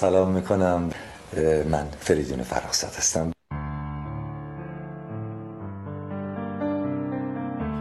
سلام می‌کنم. من فریدون فرخزاد هستم.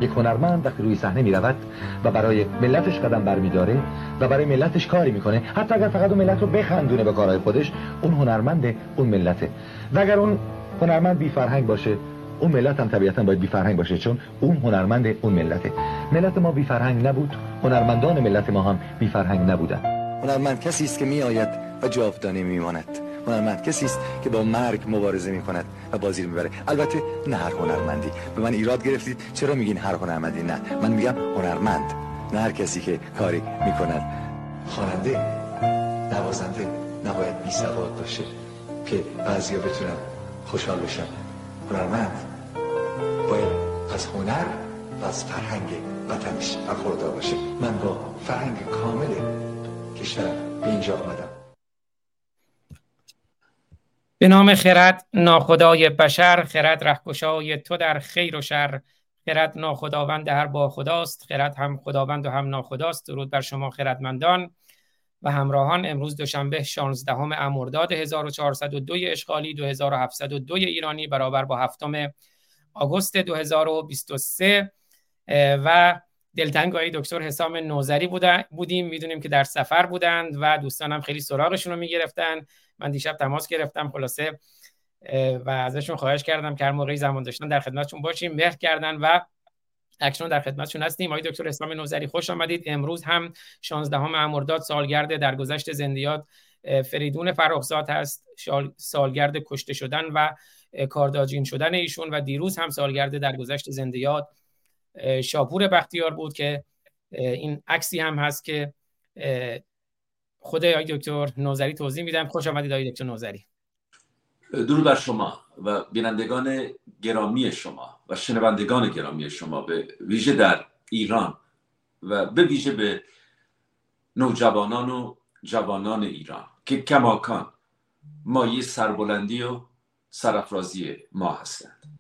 یک هنرمند وقتی روی صحنه می رود و برای ملتش قدم برمیداره و برای ملتش کاری می‌کنه حتی اگر فقط اون ملت رو بخندونه به کارهای خودش اون هنرمند اون ملته. و اگر اون هنرمند بی فرهنگ باشه اون ملت هم طبیعتا باید بی فرهنگ باشه چون اون هنرمند اون ملته. ملت ما بی فرهنگ نبود هنرمندان ملت ما هم بی فرهنگ نبودن. هنرمند کسی است که میآید و جاودانه میماند. هنرمند کسی است که با مرگ مبارزه می کند و بازی رو می‌بره. البته نه هر هنرمندی. به من ایراد گرفتید. چرا میگین هر هنرمندی؟ نه. من میگم هنرمند. نه هر کسی که کاری می‌کند. خواننده نوازنده نباید بی سواد باشه که بعضیا بتونن خوشحال بشن. هنرمند باید از هنر و از فرهنگ وطنش برخوردار باشه. من با فرهنگ کامل کشور به اینجا آمدم. به نام خرد ناخدای بشر خرد رهکشای تو در خیر و شر. خرد ناخداوند هر با خداست خرد هم خداوند و هم ناخداست. درود بر شما خردمندان و همراهان. امروز دوشنبه 16 امرداد 1402 اشغالی 2702 ایرانی برابر با هفتم آگوست 2023 و دلتنگ های دکتر حسام نوزری بودیم. می‌دونیم که در سفر بودند و دوستانم خیلی سراغشون رو می‌گرفتن. من دیشب تماس گرفتم خلاصه و ازشون خواهش کردم که هر موقعی زمان داشتن در خدمتشون باشیم. مهر کردن و اکنون در خدمتشون هستیم. آقای دکتر اسلام نوزری خوش آمدید. امروز هم 16 مرداد سالگرد درگذشت زندیات فریدون فرخزاد هست. سالگرد کشته شدن و کارداجین شدن ایشون و دیروز هم سالگرد درگذشت زندیات. شاپور بختیار بود که این عکسی هم هست که خود آقای دکتر نوزری توضیح میدم. خوش آمدید آقای دکتر نوزری. درود بر شما و بینندگان گرامی شما و شنوندگان گرامی شما به ویژه در ایران و به ویژه به نوجوانان و جوانان ایران که کماکان مایه سربلندی و سرافرازی ما هستند.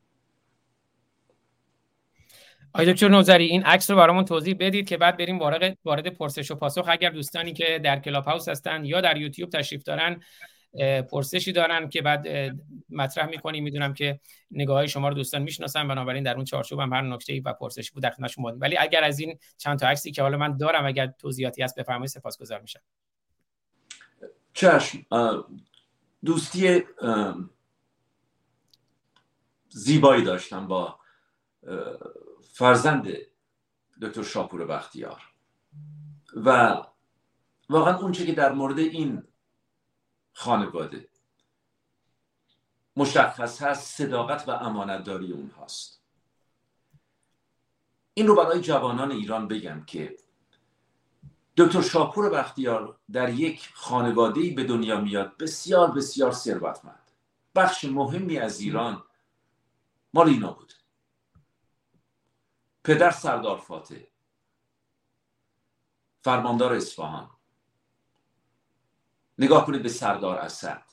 آقای دکتر نوزری این عکس رو برامون توضیح بدید که بعد بریم وارد وارد پرسش و پاسخ. اگر دوستانی که در کلاب هاوس هستن یا در یوتیوب تشریف دارن پرسشی دارن که بعد مطرح می‌کنیم. می‌دونم که نگاه شما رو دوستان می‌شناسن. بنابراین در اون چارچوب هم هر نکته و پرسشی بود در بودیم. ولی اگر از این چند تا عکسی که حالا من دارم اگر توضیحاتی هست بفرمایید سپاسگزار میشم. چشم. دوستی زیبایی داشتم با فرزند دکتر شاپور بختیار. و واقعا اونچه که در مورد این خانواده مشخص هست صداقت و امانتداری اون هست این رو برای جوانان ایران بگم که دکتر شاپور بختیار در یک خانواده به دنیا میاد بسیار بسیار ثروتمند. بخش مهمی از ایران مال اینا بود. پدر سردار فاتح. فرماندار اصفهان. نگاه کنید به سردار اسد.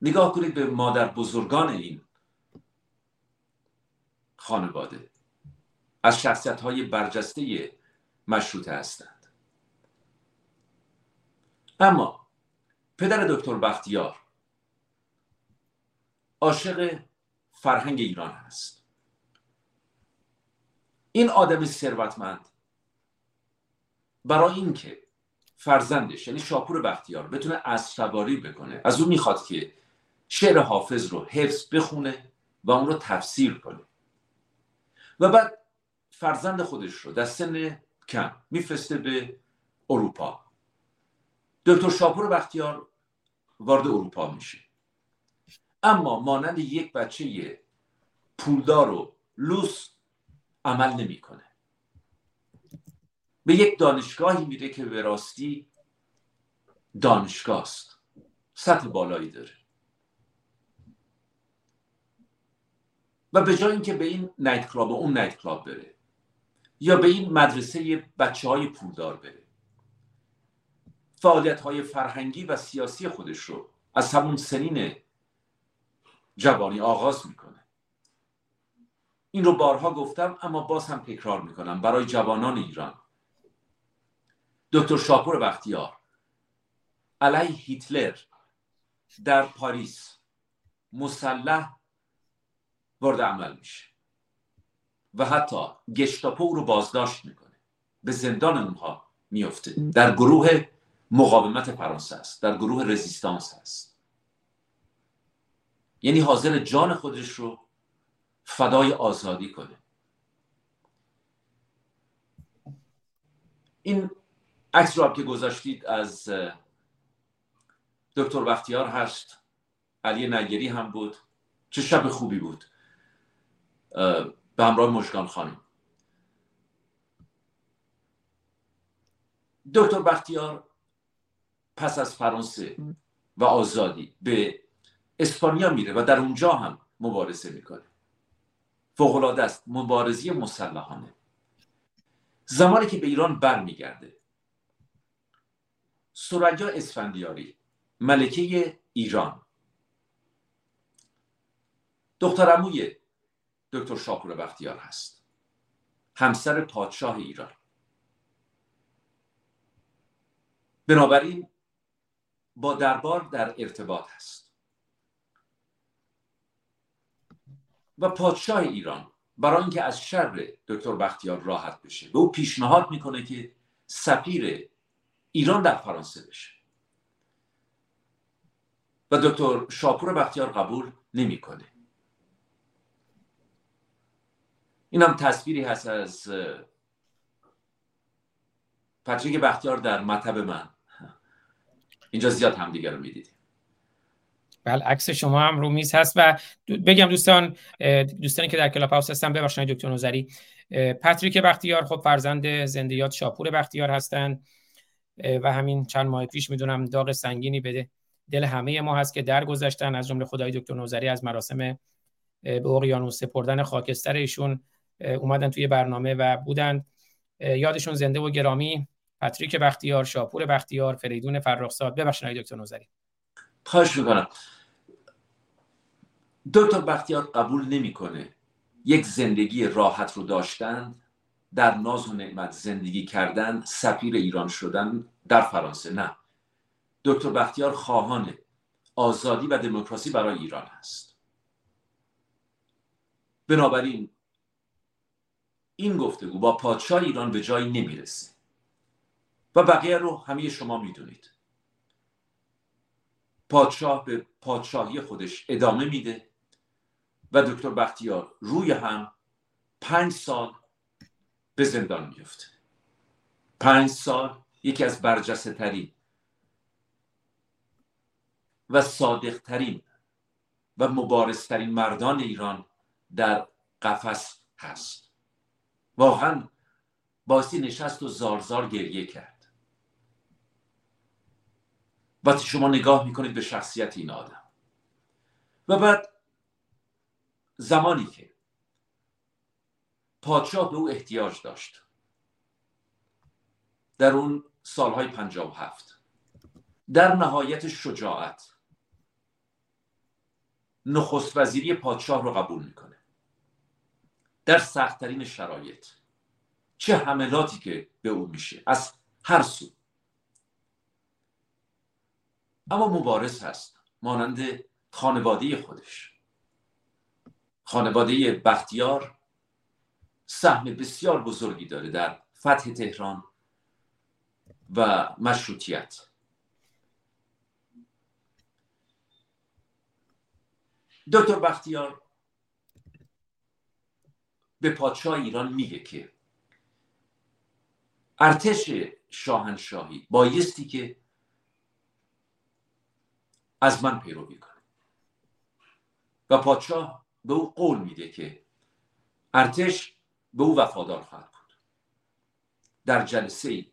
نگاه کنید به مادر بزرگان این خانواده. از شخصیت های برجسته مشروطه هستند. اما پدر دکتر بختیار عاشق فرهنگ ایران است این آدم ثروتمند. برای اینکه فرزندش یعنی شاپور بختیار بتونه از سواری بکنه از اون می‌خواد که شعر حافظ رو حفظ بخونه و اون رو تفسیر کنه. و بعد فرزند خودش رو در سن کم میفرسته به اروپا. دکتر شاپور بختیار وارد اروپا میشه. اما مانند یک بچه پولدار و لوس عمل نمی‌کنه. به یک دانشگاهی میره که به راستی دانشگاه است. سطح بالایی داره. و به جای اینکه به این نایت کلاب و اون نایت کلاب بره یا به این مدرسه بچه های پولدار بره. فعالیت های فرهنگی و سیاسی خودش رو از همون سنین جوانی آغاز می‌کنه. این رو بارها گفتم اما باز هم تکرار می‌کنم. برای جوانان ایران. دکتر شاپور بختیار. علیه هیتلر. در پاریس. مسلح وارد عمل میشه. و حتی گشتاپو رو بازداشت می‌کنه. به زندان اونها میفته در گروه مقاومت فرانسه است. در گروه رزیستانس است. یعنی حاضر جان خودش رو فدای آزادی کنه. این عکس رو که گذاشتید از دکتر بختیار هست. علی نگری هم بود. چه شب خوبی بود. به همراه مشکان خانم. دکتر بختیار پس از فرانسه و آزادی به اسپانیا میره و در اونجا هم مبارزه می‌کنه. فوقالعاده است مبارزی مسلحانه. زمانی که به ایران برمیگرده. سریا اسفندیاری ملکه ایران. دخترموی دکتر شاپور بختیار هست. همسر پادشاه ایران. بنابراین با دربار در ارتباط هست. و پادشاه ایران برای اینکه از شر دکتر بختیار راحت بشه. به او پیشنهاد می‌کنه که سفیر ایران در فرانسه بشه. و دکتر شاپور بختیار قبول نمی‌کنه. این هم تصویری هست از پتریک بختیار در مطب من. اینجا زیاد همدیگه رو می‌دیدیم. بله عکس شما هم رو میز هست و بگم دوستان دوستانی که در کلاب هاوس هستن ببخشید دکتر نوذری پاتریک بختیار خب فرزند زنده‌یاد شاپور بختیار هستند و همین چند ماه پیش می‌دونم داغ سنگینی بده دل همه ما هست که درگذشتن. از جمله خود آقای دکتر نوذری از مراسم به اقیانوس سپردن خاکستر ایشون اومدن توی برنامه و بودن. یادشون زنده و گرامی پاتریک بختیار شاپور بختیار فریدون فرخزاد. ببخشید دکتر نوذری خواهش می‌کنم. دکتر بختیار قبول نمی‌کنه. یک زندگی راحت رو داشتن در ناز و نعمت زندگی کردن سفیر ایران شدن در فرانسه. نه. دکتر بختیار خواهان آزادی و دموکراسی برای ایران است بنابراین این گفتگو با پادشاه ایران به جایی نمی‌رسه. و بقیه رو همه شما می‌دونید. پادشاه به پادشاهی خودش ادامه میده و دکتر بختیار روی هم پنج سال به زندان میفته پنج سال یکی از برجسته ترین و صادق ترین و مبارزترین مردان ایران در قفس هست. واقعا باسی نشست و زارزار گریه کرد. وقتی شما نگاه می‌کنید به شخصیت این آدم. و بعد زمانی که پادشاه به او احتیاج داشت در اون سالهای پنجاه و هفت در نهایت شجاعت نخست وزیری پادشاه رو قبول می‌کنه. در سختترین شرایط چه حملاتی که به او میشه از هر سو. اما مبارز هست مانند خانواده خودش. خانواده بختیار سهم بسیار بزرگی داره در فتح تهران و مشروطیت. دکتر بختیار به پادشاه ایران میگه که ارتش شاهنشاهی بایستی که از من پیروی کنه. و پادشاه به او قول میده که ارتش به او وفادار خواهد بود. در جلسه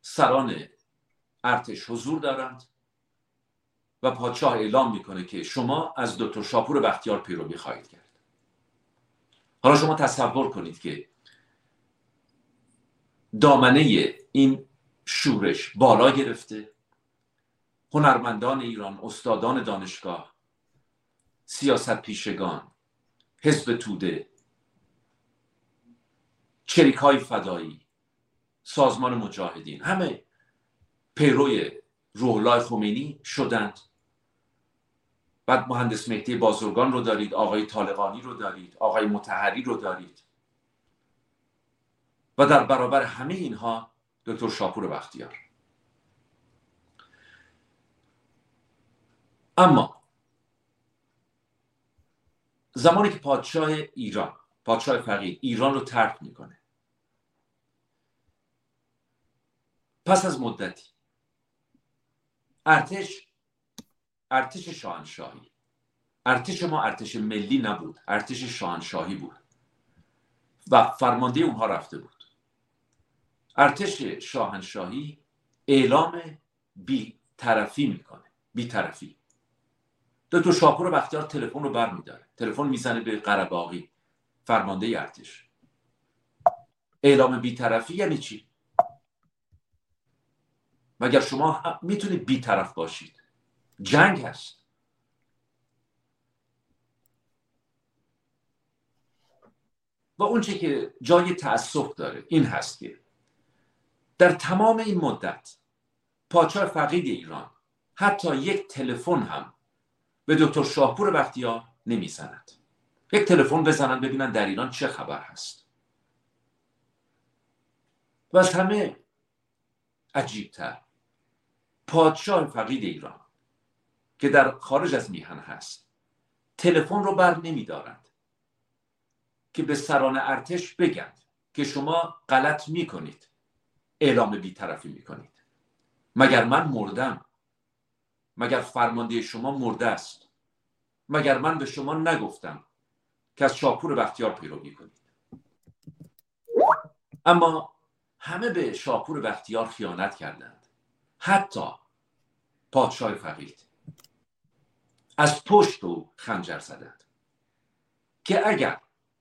سران ارتش حضور دارند و پادشاه اعلام می‌کنه که شما از دکتر شاپور بختیار پیروی خواهید کرد. حالا شما تصور کنید که دامنه این شورش بالا گرفته هنرمندان ایران استادان دانشگاه سیاست پیشگان حزب توده چریک های فدایی سازمان مجاهدین همه پیروی روحلای خمینی شدند. بعد مهندس مهدی بازرگان رو دارید آقای طالقانی رو دارید آقای متحری رو دارید. و در برابر همه اینها دکتر شاپور بختیار. اما زمانی که پادشاه ایران پادشاه فقید ایران رو ترک می‌کنه. پس از مدتی ارتش ارتش شاهنشاهی. ارتش ما ارتش ملی نبود ارتش شاهنشاهی بود و فرمانده اونها رفته بود. ارتش شاهنشاهی اعلام بی طرفی می‌کنه بی طرفی دکتر شاپور بختیار تلفن رو برمیداره. تلفن می‌زنه به قرباقی فرمانده ارتش. اعلام بیطرفی یعنی چی؟ مگر شما می‌تونید بیطرف باشید؟ جنگ هست. و اونچه که جای تأسف داره این هست که در تمام این مدت پادشاه فقید ایران حتی یک تلفن هم به دکتر شاهپور بختیار نمی‌زند. یک تلفن بزنن ببینن در ایران چه خبر هست. و از همه عجیبتر پادشاه فقید ایران که در خارج از میهن هست تلفن رو بر نمیدارند که به سران ارتش بگند که شما غلط می‌کنید اعلام بیطرفی می‌کنید. مگر من مردم؟ مگر فرمانده شما مرده است؟ مگر من به شما نگفتم که از شاپور بختیار پیروی کنید؟ اما همه به شاپور بختیار خیانت کردند. حتی پادشاه فقید از پشت او خنجر زدند که اگر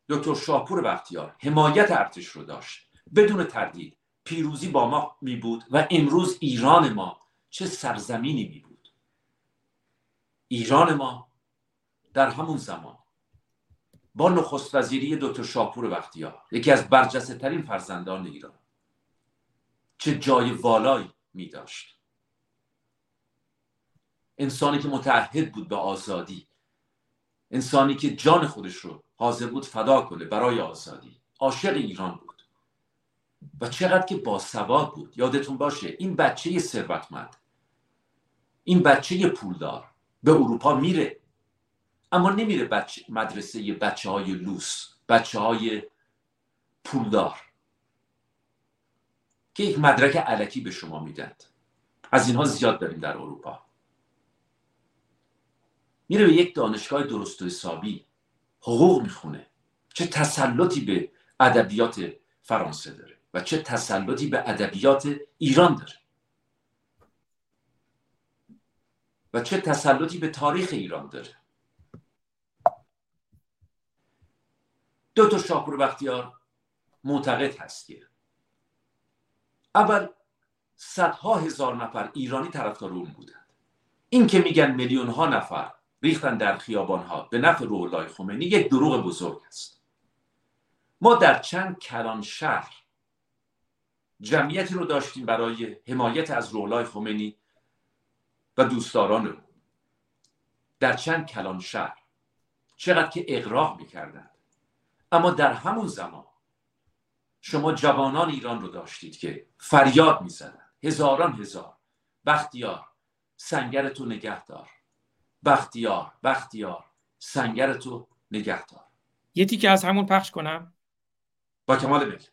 دکتر شاپور بختیار حمایت ارتش رو داشت بدون تردید پیروزی با ما می بود و امروز ایران ما چه سرزمینی می بود ایران ما در همون زمان با نخست وزیری دکتر شاپور بختیار یکی از برجسته ترین فرزندان ایران چه جای والایی می داشت. انسانی که متعهد بود به آزادی انسانی که جان خودش رو حاضر بود فدا کنه برای آزادی. عاشق ایران بود. و چقدر که باسواد بود. یادتون باشه این بچه ثروتمند این بچه پولدار به اروپا میره. اما نمیره بچه مدرسه بچه های لوس بچه های پولدار که یک مدرک علکی به شما میدند از اینها زیاد داریم در اروپا. میره به یک دانشگاه درست و حسابی حقوق می‌خونه. چه تسلطی به ادبیات فرانسه داره و چه تسلطی به ادبیات ایران داره. و چه تسلطی به تاریخ ایران داره. دکتر شاپور بختیار معتقد هست که اول صدها هزار نفر ایرانی طرفدار اون بودند. این که میگن میلیون ها نفر ریختن در خیابان ها به نفع روحالله خمینی یک دروغ بزرگ است. ما در چند کلان شهر جمعیتی رو داشتیم برای حمایت از روحالله خمینی و دوستداران او. در چند کلان شهر چقدر که اقراق می‌کردند. اما در همون زمان شما جوانان ایران رو داشتید که فریاد می‌زدند. هزاران هزار. بختیار سنگرتو نگهدار. بختیار بختیار سنگرتو نگهدار. یه تیکه از همون پخش کنم؟ با کمال میل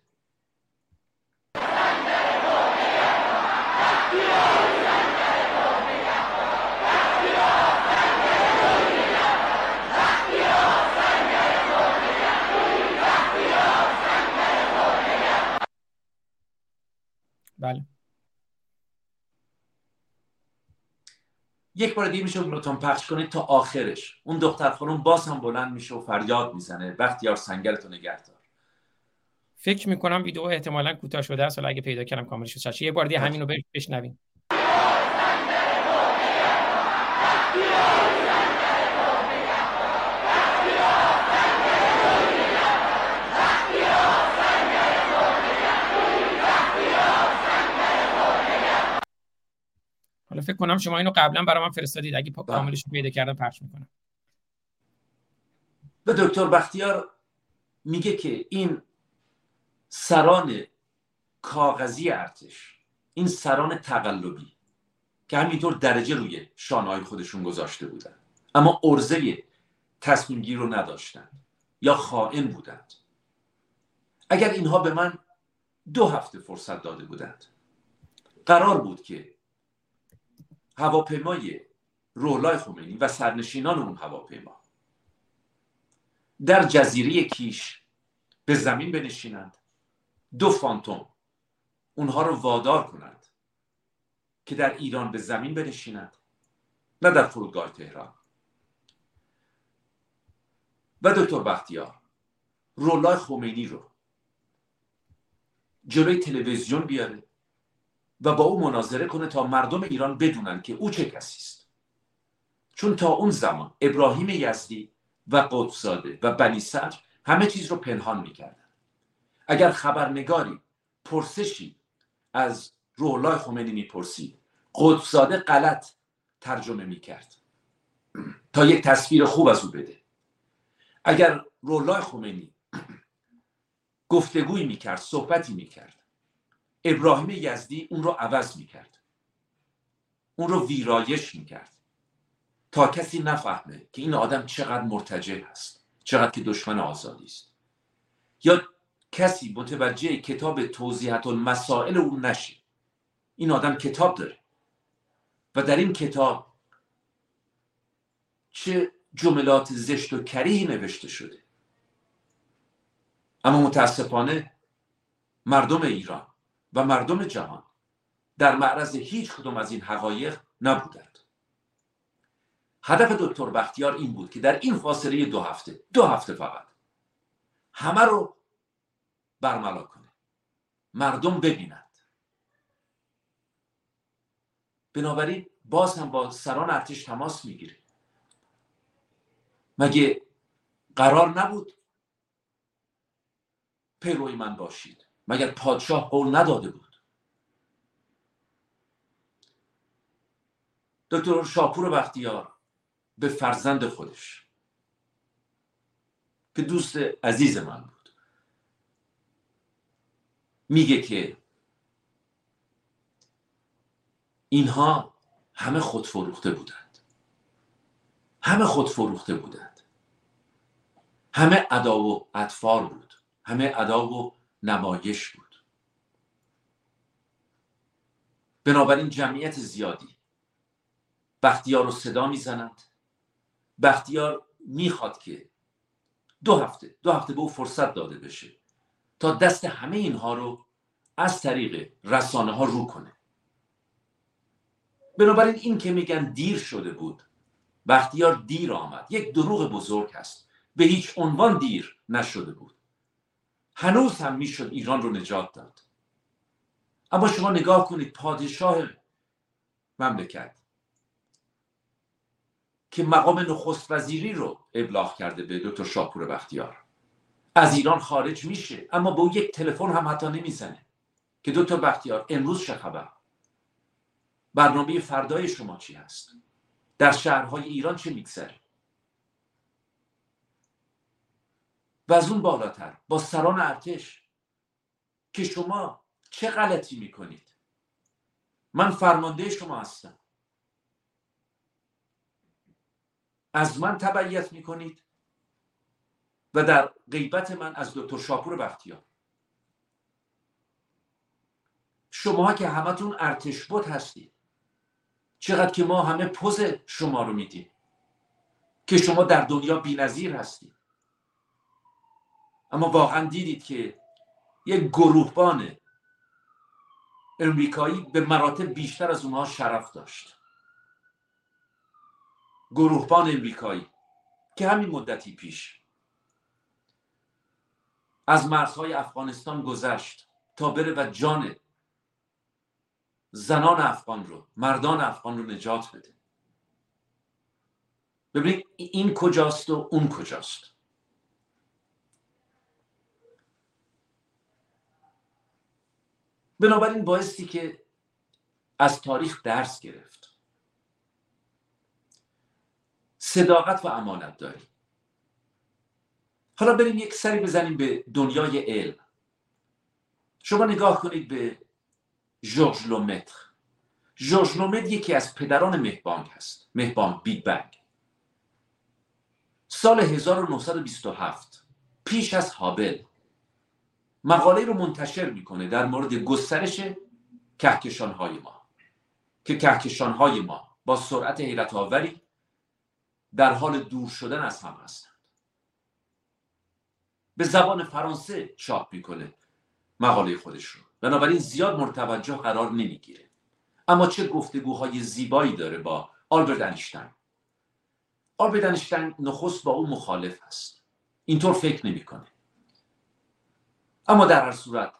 بله. یک بار دیگه میشه لطفا پخش کنید تا آخرش. اون دختر خانم باز هم بلند میشه و فریاد می‌زنه. وقتی یار سنگرتو نگهدار فکر می‌کنم ویدیو احتمالا کوتاه شده است. ولی اگه پیدا کردم کاملش شد یه بار دیگه همین رو بشنویم. حالا فکر کنم شما اینو قبلا برای من فرستادید. اگه بله. کاملش رو پیدا کردم پخش می‌کنم. و دکتر بختیار میگه که این سران کاغذی ارتش این سران تقلبی که همینطور درجه روی شانهای خودشون گذاشته بودن اما ارزه تصمیم گیر رو نداشتند یا خائن بودند. اگر اینها به من دو هفته فرصت داده بودند قرار بود که هواپیمای رولای خمینی و سرنشینان اون هواپیما. در جزیره کیش به زمین بنشینند. دو فانتوم اونها رو وادار کنند که در ایران به زمین بنشینند نه در فرودگاه تهران. و دکتر بختیار رولای خمینی رو جلوی تلویزیون بیاره. و با او مناظره کنه تا مردم ایران بدونن که او چه کسی است. چون تا اون زمان ابراهیم یزدی و قطبزاده و بنی صدر همه چیز رو پنهان می‌کردن. اگر خبرنگاری پرسشی از رولای خمینی می‌پرسید قطبزاده غلط ترجمه می‌کرد تا یک تصویر خوب از او بده. اگر رولای خمینی گفتگویی می‌کرد صحبتی می‌کرد ابراهیم یزدی اون رو عوض می‌کرد. اون رو ویرایش می‌کرد. تا کسی نفهمه که این آدم چقدر مرتجع هست چقدر که دشمن آزادی است. یا کسی متوجه کتاب توضیحات المسائل اون نشه. این آدم کتاب داره. و در این کتاب چه جملات زشت و کریهی نوشته شده. اما متاسفانه مردم ایران و مردم جهان در معرض هیچ کدوم از این حقایق نبودند. هدف دکتر بختیار این بود که در این فاصله دو هفته دو هفته فقط همه رو برملا کنه. مردم ببینند. بنابراین باز هم با سران ارتش تماس می‌گیره مگه قرار نبود پیروی من باشید؟ مگر پادشاه قول نداده بود؟ دکتر شاپور بختیار به فرزند خودش که دوست عزیز من بود میگه که اینها همه خود فروخته بودند. همه خود فروخته بودند. همه ادا و اطفار بود. همه ادا و نمایش بود. بنابراین جمعیت زیادی بختیار رو صدا می‌زنند بختیار می‌خواد که دو هفته دو هفته به او فرصت داده بشه تا دست همه اینها رو از طریق رسانه ها رو کنه. بنابراین این که میگن دیر شده بود بختیار دیر آمد. یک دروغ بزرگ هست. به هیچ عنوان دیر نشده بود. هنوز هم می‌شد ایران رو نجات داد. اما شما نگاه کنید پادشاه مملکت که مقام نخست وزیری رو ابلاغ کرده به دکتر شاپور بختیار. از ایران خارج میشه اما به او یک تلفن هم حتی نمی‌زنه که دکتر بختیار امروز چه خبر؟ برنامه فردای شما چی هست؟ در شهرهای ایران چه میگذره؟ و از اون بالاتر با سران ارتش. که شما چه غلطی می‌کنید؟ من فرمانده شما هستم. از من تبعیت می‌کنید و در غیبت من از دکتر شاپور بختیار. شما که همتون ارتش بود هستید چقدر که ما همه پوز شما رو میدیم. که شما در دنیا بینظیر هستید. اما واقعا دیدید که یک گروهبان امریکایی به مراتب بیشتر از اونها شرف داشت. گروهبان امریکایی که همین مدتی پیش از مرزهای افغانستان گذشت تا بره و جان زنان افغان رو مردان افغان رو نجات بده. ببینید این کجاست و اون کجاست؟ بنابراین بایستی که از تاریخ درس گرفت. صداقت و امانت داری. حالا بریم یک سری بزنیم به دنیای علم. شما نگاه کنید به جورج لومتر. جورج لومتر یکی از پدران مهبانگ هست. مهبانگ بیگ بنگ سال 1927 پیش از هابل. مقاله رو منتشر می‌کنه در مورد گسترش کهکشان های ما. که کهکشان های ما با سرعت حیرت آوری در حال دور شدن از هم هستند. به زبان فرانسه چاپ می‌کنه مقاله خودش رو. بنابراین زیاد مرتوجه قرار نمی‌گیره. اما چه گفتگوهای زیبایی داره با آلبرت انیشتین آلبرت انیشتین نخست با او مخالف است. اینطور فکر نمی‌کنه. اما در هر صورت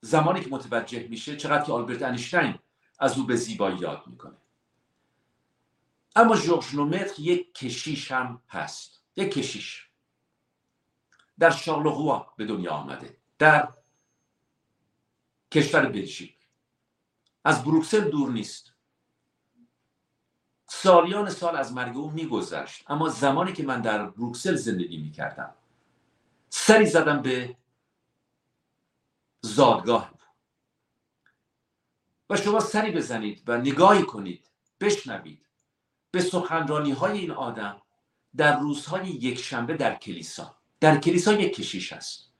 زمانی که متوجه میشه چقدر که آلبرت انیشتین از او به زیبایی یاد می‌کنه. اما ژورژ لومتر یک کشیش هم هست. یک کشیش. در شارلغوا به دنیا آمده. در کشور بلژیک. از بروکسل دور نیست. سالیان سال از مرگ او میگذشت. اما زمانی که من در بروکسل زندگی می‌کردم سری زدم به زادگاه و شما سری بزنید و نگاهی کنید بشنوید. به سخنرانی های این آدم در روزهای یک شنبه در کلیسا. در کلیسا یک کشیش است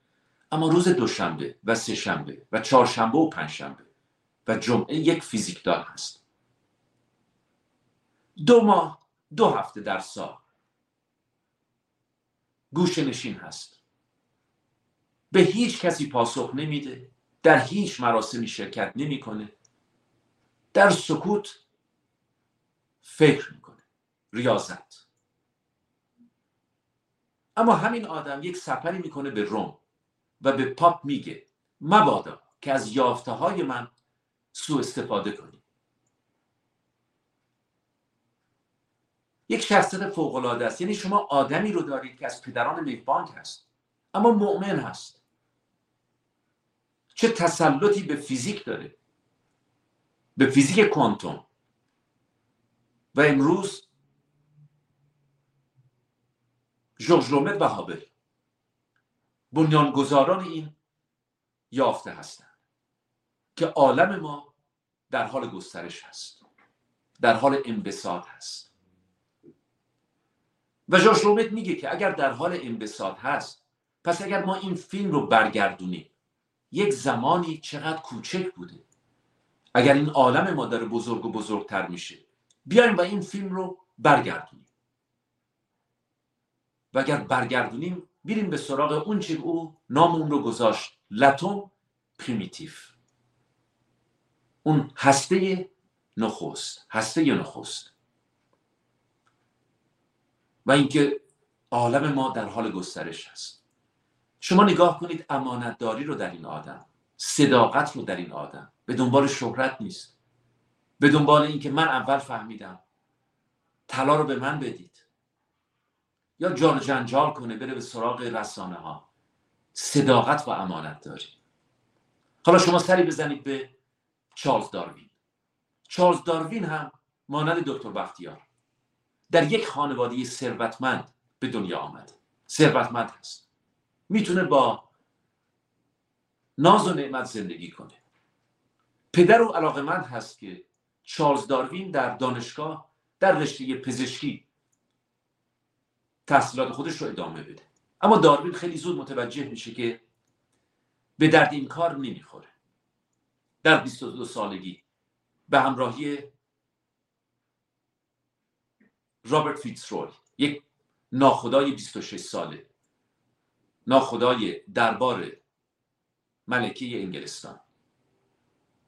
اما روز دوشنبه و سه شنبه و چهارشنبه و پنجشنبه و جمعه یک فیزیکدان هست. دو ماه دو هفته در سال. گوش نشین هست. به هیچ کسی پاسخ نمیده. در هیچ مراسمی شرکت نمی‌کنه. در سکوت فکر می‌کنه. ریاضت. اما همین آدم یک سفری می‌کنه به روم و به پاپ میگه مبادا که از یافته های من سوء استفاده کنی. یک شخصیت فوق العاده است. یعنی شما آدمی رو دارید که از پدران میفبانک هست اما مؤمن هست. چه تسلطی به فیزیک داره؟ به فیزیک کوانتوم. و امروز ژورژ لومتر و هابل بنیانگذاران این یافته هستند که عالم ما در حال گسترش هست در حال انبساط هست. و ژورژ لومتر میگه که اگر در حال انبساط هست پس اگر ما این فیلم رو برگردونیم یک زمانی چقدر کوچک بوده. اگر این عالم ما داره بزرگ و بزرگتر میشه بیایم و این فیلم رو برگردونیم. و اگر برگردونیم بیریم به سراغ اون چی او نام اون رو گذاشت لاتوم پریمیتیف. اون هسته نخست هسته نخست. و اینکه عالم ما در حال گسترش هست. شما نگاه کنید امانتداری رو در این آدم صداقت رو در این آدم به دنبال شهرت نیست. به دنبال اینکه من اول فهمیدم طلا رو به من بدید. یا جان جنجال کنه بره به سراغ رسانه ها صداقت و امانت داری حالا شما سری بزنید به چارلز داروین. چارلز داروین هم مانند دکتر بختیار در یک خانواده ثروتمند به دنیا آمد ثروتمند هست. می‌تونه با ناز و نعمت زندگی کنه. پدر و علاقمند هست که چارلز داروین در دانشگاه در رشته پزشکی تحصیلات خودش رو ادامه بده. اما داروین خیلی زود متوجه میشه که به درد این کار نمی‌خوره. در 22 سالگی به همراهی رابرت فیتزروی یک ناخدای 26 ساله ناخدای دربار ملکه انگلستان.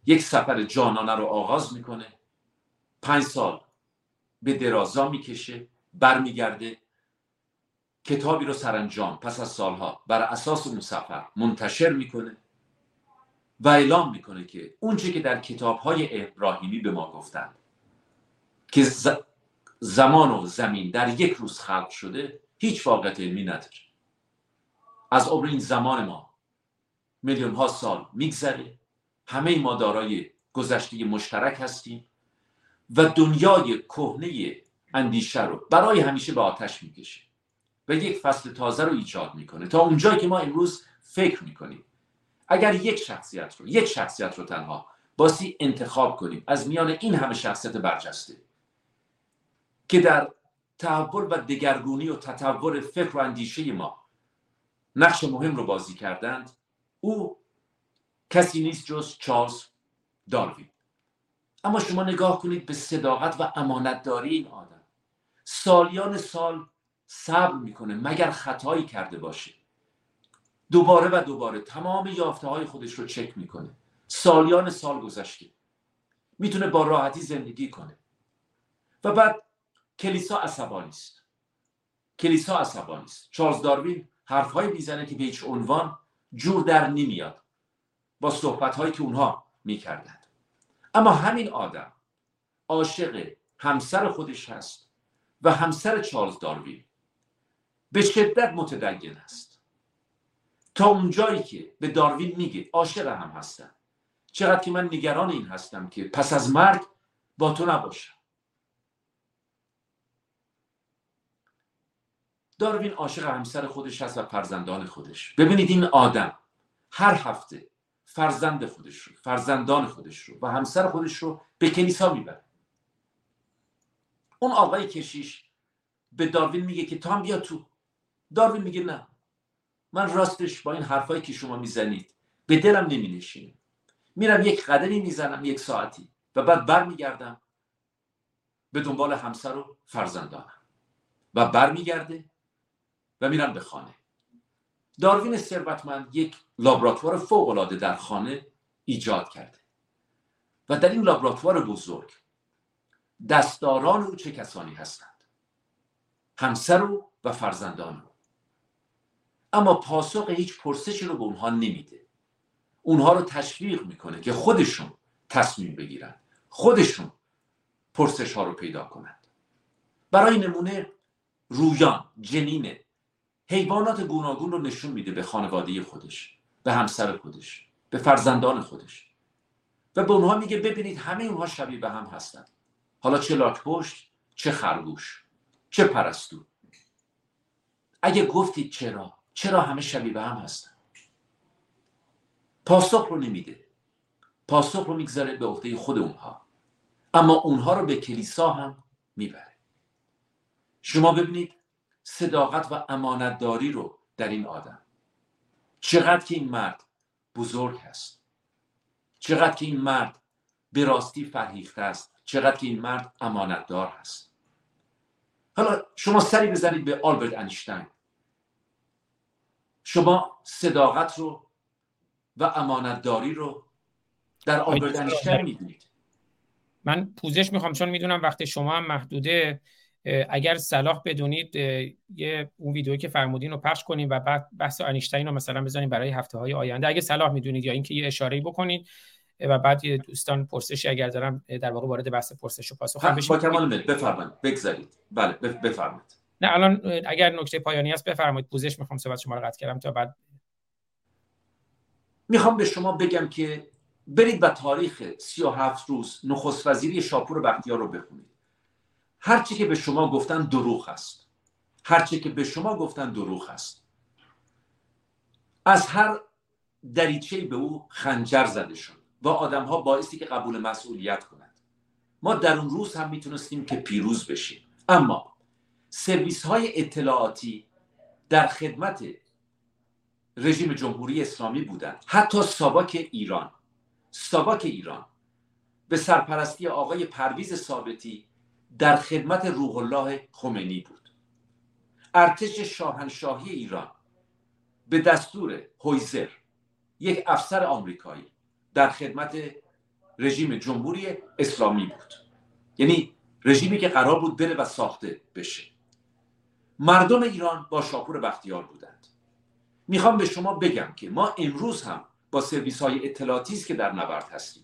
یک سفر جانانه رو آغاز می‌کنه. پنج سال به درازا می‌کشه برمیگرده. کتابی رو سرانجام پس از سالها بر اساس اون سفر منتشر می‌کنه و اعلام می‌کنه که اونچه که در کتاب های ابراهیمی به ما گفتند که زمان و زمین در یک روز خلق شده هیچ واقعیت علمی نداره. از عمر این زمان ما. میلیون ها سال میگذره. همه ما دارای گذشته مشترک هستیم و دنیای کهنه اندیشه رو برای همیشه به آتش می‌کشه. و یک فصل تازه رو ایجاد می‌کنه. تا اونجایی که ما امروز فکر می‌کنیم. اگر یک شخصیت رو یک شخصیت رو تنها باسی انتخاب کنیم از میان این همه شخصیت برجسته که در تحول و دگرگونی و تطور فکر و اندیشه ما نقش مهم رو بازی کردند. او کسی نیست جز چارلز داروین. اما شما نگاه کنید به صداقت و امانتداری این آدم. سالیان سال صبر می‌کنه مگر خطایی کرده باشه. دوباره و دوباره تمام یافته های خودش رو چک می‌کنه. سالیان سال گذشته. می‌تونه با راحتی زندگی کنه. و بعد کلیسا عصبانی است. کلیسا عصبانی است. چارلز داروین حرفهایی می‌زنه که به هیچ عنوان جور در نمیاد با صحبت هایی که اونها می‌کردند اما همین آدم عاشق همسر خودش هست و همسر چارلز داروین. به شدت متدین است. تا اونجایی که به داروین میگه عاشق هم هستم. چقدر که من نگران این هستم که پس از مرگ با تو نباشم. داروین عاشق همسر خودش هست و فرزندان خودش. ببینید این آدم هر هفته فرزند خودش رو فرزندان خودش رو و همسر خودش رو به کلیسا می‌بره. اون آقای کشیش به داروین میگه که تام بیا تو. داروین میگه نه. من راستش با این حرفایی که شما می‌زنید به دلم نمینشینه. میرم یک قدری می‌زنم یک ساعتی و بعد برمیگردم به دنبال همسر و فرزندانم. و برمیگرده و میرم به خانه. داروین ثروتمند یک لابراتوار فوق العاده در خانه ایجاد کرده. و در این لابراتوار بزرگ دستداران او چه کسانی هستند؟ همسر او و فرزندان او. اما پاسخ هیچ پرسشی رو به اونها نمیده. اونها رو تشویق می‌کنه که خودشون تصمیم بگیرن. خودشون پرسش ها رو پیدا کنند. برای نمونه رویان جنین حیوانات گوناگون رو نشون میده به خانواده خودش به همسر خودش به فرزندان خودش. و به اونها میگه ببینید همه اونها شبیه به هم هستند حالا چه لاکپشت چه خرگوش چه پرستو. اگه گفتید چرا؟ چرا همه شبیه به هم هستن؟ پاسخ رو نمیده. پاسخ رو می‌گذاره به عهده خود اونها. اما اونها رو به کلیسا هم می‌بره. شما ببینید صداقت و امانتداری رو در این آدم. چقدر که این مرد بزرگ هست. چقدر که این مرد به راستی فرهیخته است. چقدر که این مرد امانتدار هست. حالا شما سری بزنید به آلبرت انیشتین شما صداقت رو و امانتداری رو در آلبرت انیشتین می‌دونید من پوزش می‌خوام چون می‌دونم وقتی شما هم محدوده. اگر صلاح بدونید یه اون ویدیویی که فرمودین رو پخش کنیم و بعد بحث انیشتین رو مثلا بزنیم برای هفته های آینده. اگه صلاح می‌دونید یا اینکه یه اشاره بکنید و بعد یه دوستان پرسشی اگر دارم در واقع وارد بحث پرسش و پاسخ هم با کمال میل بفرمایید بگذارید. بله بفرمایید. نه الان اگر نکته پایانی هست بفرمایید. پوزش می‌خوام صحبت شما رو قطع کردم تا بعد. می‌خوام به شما بگم که برید و تاریخ 37 روز نخست وزیری شاپور بختیار رو بخونید. هرچی که به شما گفتن دروغ است. هرچی که به شما گفتن دروغ است. از هر دریچه به او خنجر زده شد و آدم ها بایستی که قبول مسئولیت کنند. ما در اون روز هم می‌تونستیم که پیروز بشیم. اما سرویس های اطلاعاتی در خدمت رژیم جمهوری اسلامی بودند. حتی ساواک ایران. ساواک ایران. به سرپرستی آقای پرویز ثابتی در خدمت روح الله خمینی بود. ارتش شاهنشاهی ایران به دستور هویزر یک افسر آمریکایی در خدمت رژیم جمهوری اسلامی بود. یعنی رژیمی که قرار بود بره و ساخته بشه. مردم ایران با شاپور بختیار بودند. می‌خوام به شما بگم که ما امروز هم با سرویس های اطلاعاتی که در نبرد هستیم.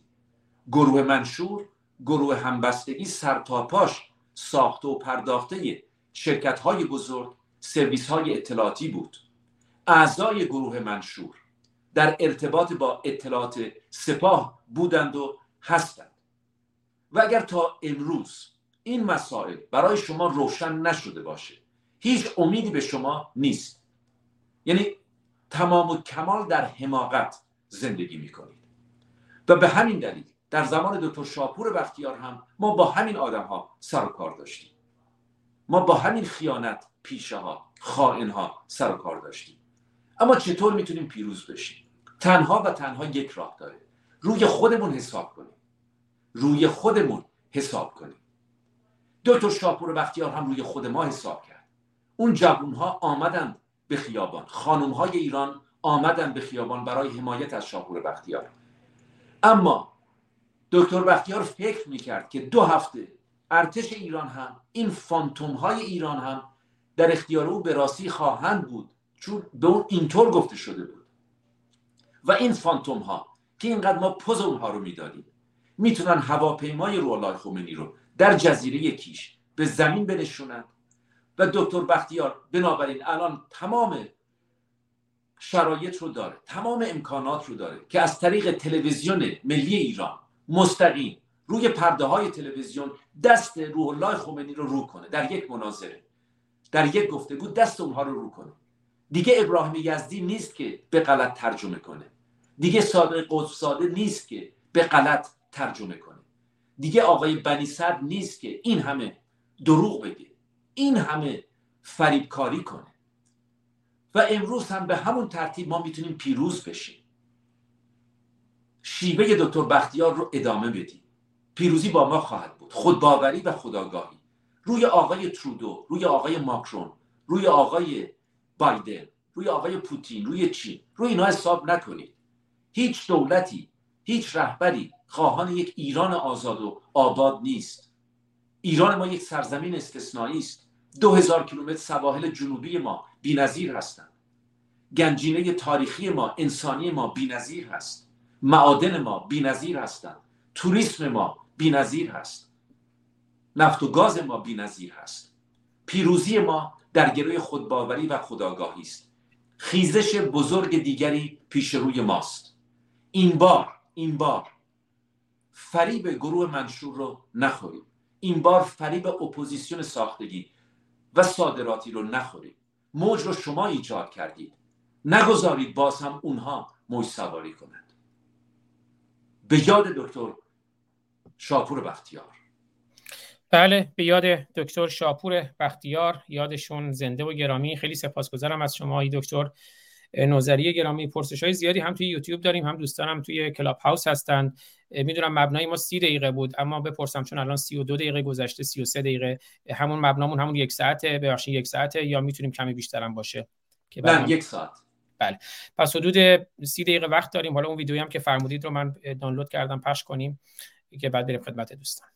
گروه منشور گروه همبستگی سرتاپاش ساخته و پرداخته شرکت های بزرگ سرویس های اطلاعاتی بود. اعضای گروه منشور در ارتباط با اطلاعات سپاه بودند و هستند. و اگر تا امروز این مسائل برای شما روشن نشده باشه هیچ امیدی به شما نیست. یعنی تمام و کمال در حماقت زندگی می‌کنید. و به همین دلیل در زمان دکتر شاپور بختیار هم ما با همین آدم ها سر و کار داشتیم. ما با همین خیانت پیشه ها خائن ها سر و کار داشتیم. اما چطور می‌تونیم پیروز بشیم؟ تنها و تنها یک راه داره. روی خودمون حساب کنیم. روی خودمون حساب کنیم. دکتر شاپور بختیار هم روی خود ما حساب کرد. اون جوون ها آمدند به خیابان. خانم های ایران آمدند به خیابان برای حمایت از شاپور بختیار. اما دکتر بختیار فکر می‌کرد که دو هفته ارتش ایران هم این فانتوم های ایران هم در اختیار او به راستی خواهند بود چون به اون اینطور گفته شده بود. و این فانتوم ها که اینقدر ما پوز اونها رو می‌دادیم می‌تونن هواپیمای روحالله خمینی رو در جزیره کیش به زمین بنشونند و دکتر بختیار بنابراین الان تمام شرایط رو داره تمام امکانات رو داره که از طریق تلویزیون ملی ایران مستقیم. روی پرده های تلویزیون دست روح الله خمینی رو رو کنه. در یک مناظره. در یک گفتگو دست اونها رو رو کنه. دیگه ابراهیم یزدی نیست که به غلط ترجمه کنه. دیگه صادق قطب نیست که به غلط ترجمه کنه. دیگه آقای بنی صدر نیست که این همه دروغ بگه. این همه فریبکاری کنه. و امروز هم به همون ترتیب ما می‌تونیم پیروز بشیم. شیوه دکتر بختیار رو ادامه بدیم. پیروزی با ما خواهد بود. خودباوری و خداگاهی. روی آقای ترودو روی آقای ماکرون روی آقای بایدن روی آقای پوتین روی چین. روی اینا حساب نکنید. هیچ دولتی هیچ رهبری خواهان یک ایران آزاد و آباد نیست. ایران ما یک سرزمین استثنایی است. دو هزار کیلومتر سواحل جنوبی ما بینظیر هستند. گنجینه تاریخی ما انسانی ما بینظیر هست. معادن ما بینظیر هستند توریسم ما بینظیر هست. نفت و گاز ما بینظیر هست. پیروزی ما در گروه خودباوری و خداگاهی است. خیزش بزرگ دیگری پیش روی ماست. این بار این بار فریب گروه منشور رو نخوریم. این بار فریب اپوزیسیون ساختگی و صادراتی رو نخوریم. موج رو شما ایجاد کردید. نگذارید باز هم اونها موج سواری کنند. به یاد دکتر شاپور بختیار. بله به یاد دکتر شاپور بختیار. یادشون زنده و گرامی. خیلی سپاسگزارم از شما ای دکتر نوزری گرامی. پرسش های زیادی هم توی یوتیوب داریم هم دوستانم توی کلاب هاوس هستند می‌دونم مبنای ما سی دقیقه بود اما بپرسم چون الان سی و دو دقیقه گذشته سی و سه دقیقه همون مبنامون همون یک ساعته ببخشید یک ساعته یا می‌تونیم کمی بیشتر هم باشه؟ که نه یک ساعت. بله. پس حدود سی دقیقه وقت داریم. حالا اون ویدیویی هم که فرمودید رو من دانلود کردم پخش کنیم که بعد بریم خدمت دوستان.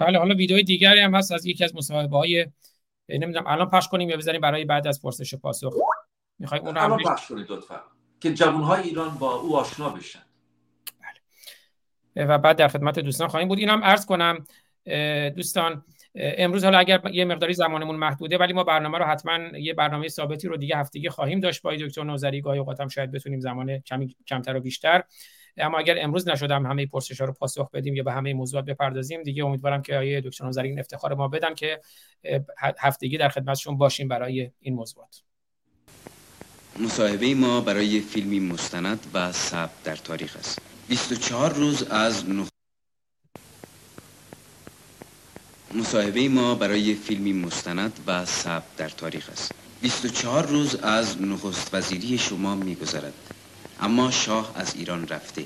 بله حالا ویدیو دیگری هم هست از یکی از مصاحبه های نمی‌دونم الان پخش کنیم یا بذاریم برای بعد از پرسش پاسخ. می‌خوای اون رو الان پخش کنید لطفا. که جوانهای ایران با او آشنا بشن. بله. و بعد در خدمت دوستان خواهیم بود. اینم عرض کنم دوستان امروز حالا اگر یه مقداری زمانمون محدوده ولی ما برنامه رو حتما یه برنامه ثابتی رو دیگه هفتگی خواهیم داشت با دکتر نوزری. گاهی اوقات هم شاید بتونیم زمان کمی کمتر و بیشتر. اما اگر امروز نشدم همه پرسش ها رو پاسخ بدیم یا به همه موضوعات بپردازیم دیگه امیدوارم که آیه دکتر این افتخار ما بدن که هفتگی در خدمتشون باشیم برای این موضوعات. مصاحبه ما برای فیلمی مستند و ثبت در تاریخ است. 24 روز از نخ... مصاحبه ما برای فیلمی مستند و ثبت در تاریخ است. 24 روز از نخست وزیری شما میگذرد. اما شاه از ایران رفته.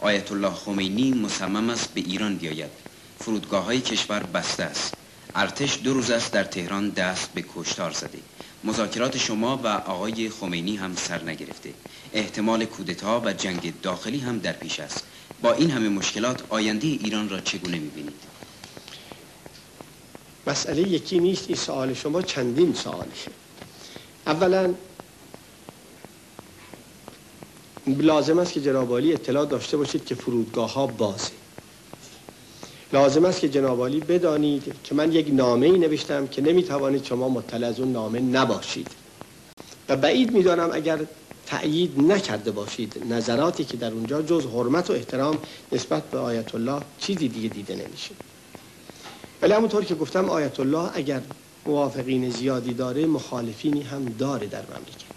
آیت الله خمینی مصمم است به ایران بیاید. فرودگاه های کشور بسته است. ارتش دو روز است در تهران دست به کشتار زده. مذاکرات شما و آقای خمینی هم سر نگرفته. احتمال کودتا و جنگ داخلی هم در پیش است. با این همه مشکلات آینده ایران را چگونه می‌بینید؟ مسئله یکی نیست این سوال شما چندین سوالشه اولا لازم است که جنابالی اطلاع داشته باشید که فرودگاه ها بازه. لازم است که جنابالی بدانید که من یک نامه ای نوشتم که نمی‌توانید شما مطلع از اون نامه نباشید. و بعید می‌دانم اگر تأیید نکرده باشید نظراتی که در اونجا جز حرمت و احترام نسبت به آیت الله چیزی دیگه دیده نمیشه. ولی همونطور که گفتم آیت الله اگر موافقین زیادی داره مخالفینی هم داره در مملکت.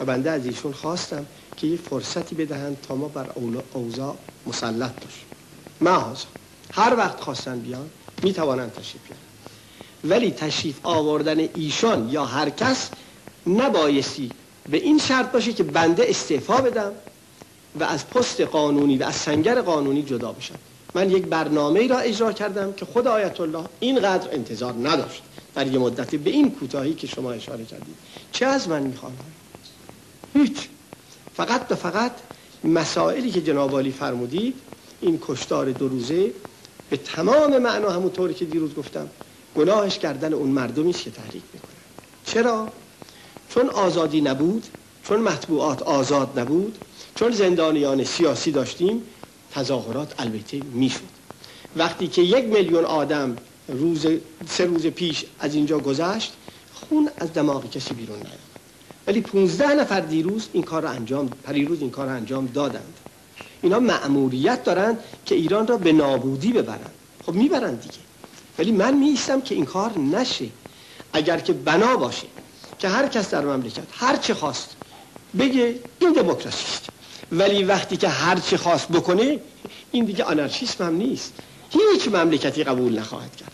و بنده از ایشون خواستم که یه فرصتی بدهند تا ما بر اوضاع مسلط باشیم. محاظ هر وقت خواستن بیان می‌توانند تشریف بیان ولی تشریف آوردن ایشان یا هر کس نبایستی به این شرط باشه که بنده استعفا بدم و از پست قانونی و از سنگر قانونی جدا بشم. من یک برنامه ای را اجرا کردم که خود آیت الله اینقدر انتظار نداشت در یه مدتی به این کوتاهی که شما اشاره کردید. چه از من می‌خوان هیچ. فقط و فقط مسائلی که جناب فرمودید این کشتار دو روزه به تمام معنا همونطوری که دیروز گفتم گناهش کردن اون مردمی است که تحریک می‌کنن چرا؟ چون آزادی نبود چون مطبوعات آزاد نبود چون زندانیان سیاسی داشتیم تظاهرات البته می‌شد. وقتی که یک میلیون آدم روز سه روز پیش از اینجا گذشت خون از دماغ کسی بیرون نیامد ولی 15 نفر دیروز این کار را انجام پریروز این کار انجام دادند. اینا مأموریت دارند که ایران را به نابودی ببرند. خب می‌برند دیگه. ولی من میستم که این کار نشه. اگر که بنا باشه که هر کس در مملکت هر چه خواست بگه این دموکراسی است. ولی وقتی که هر چه خواست بکنه این دیگه آنارشیسم هم نیست. هیچ مملکتی قبول نخواهد کرد.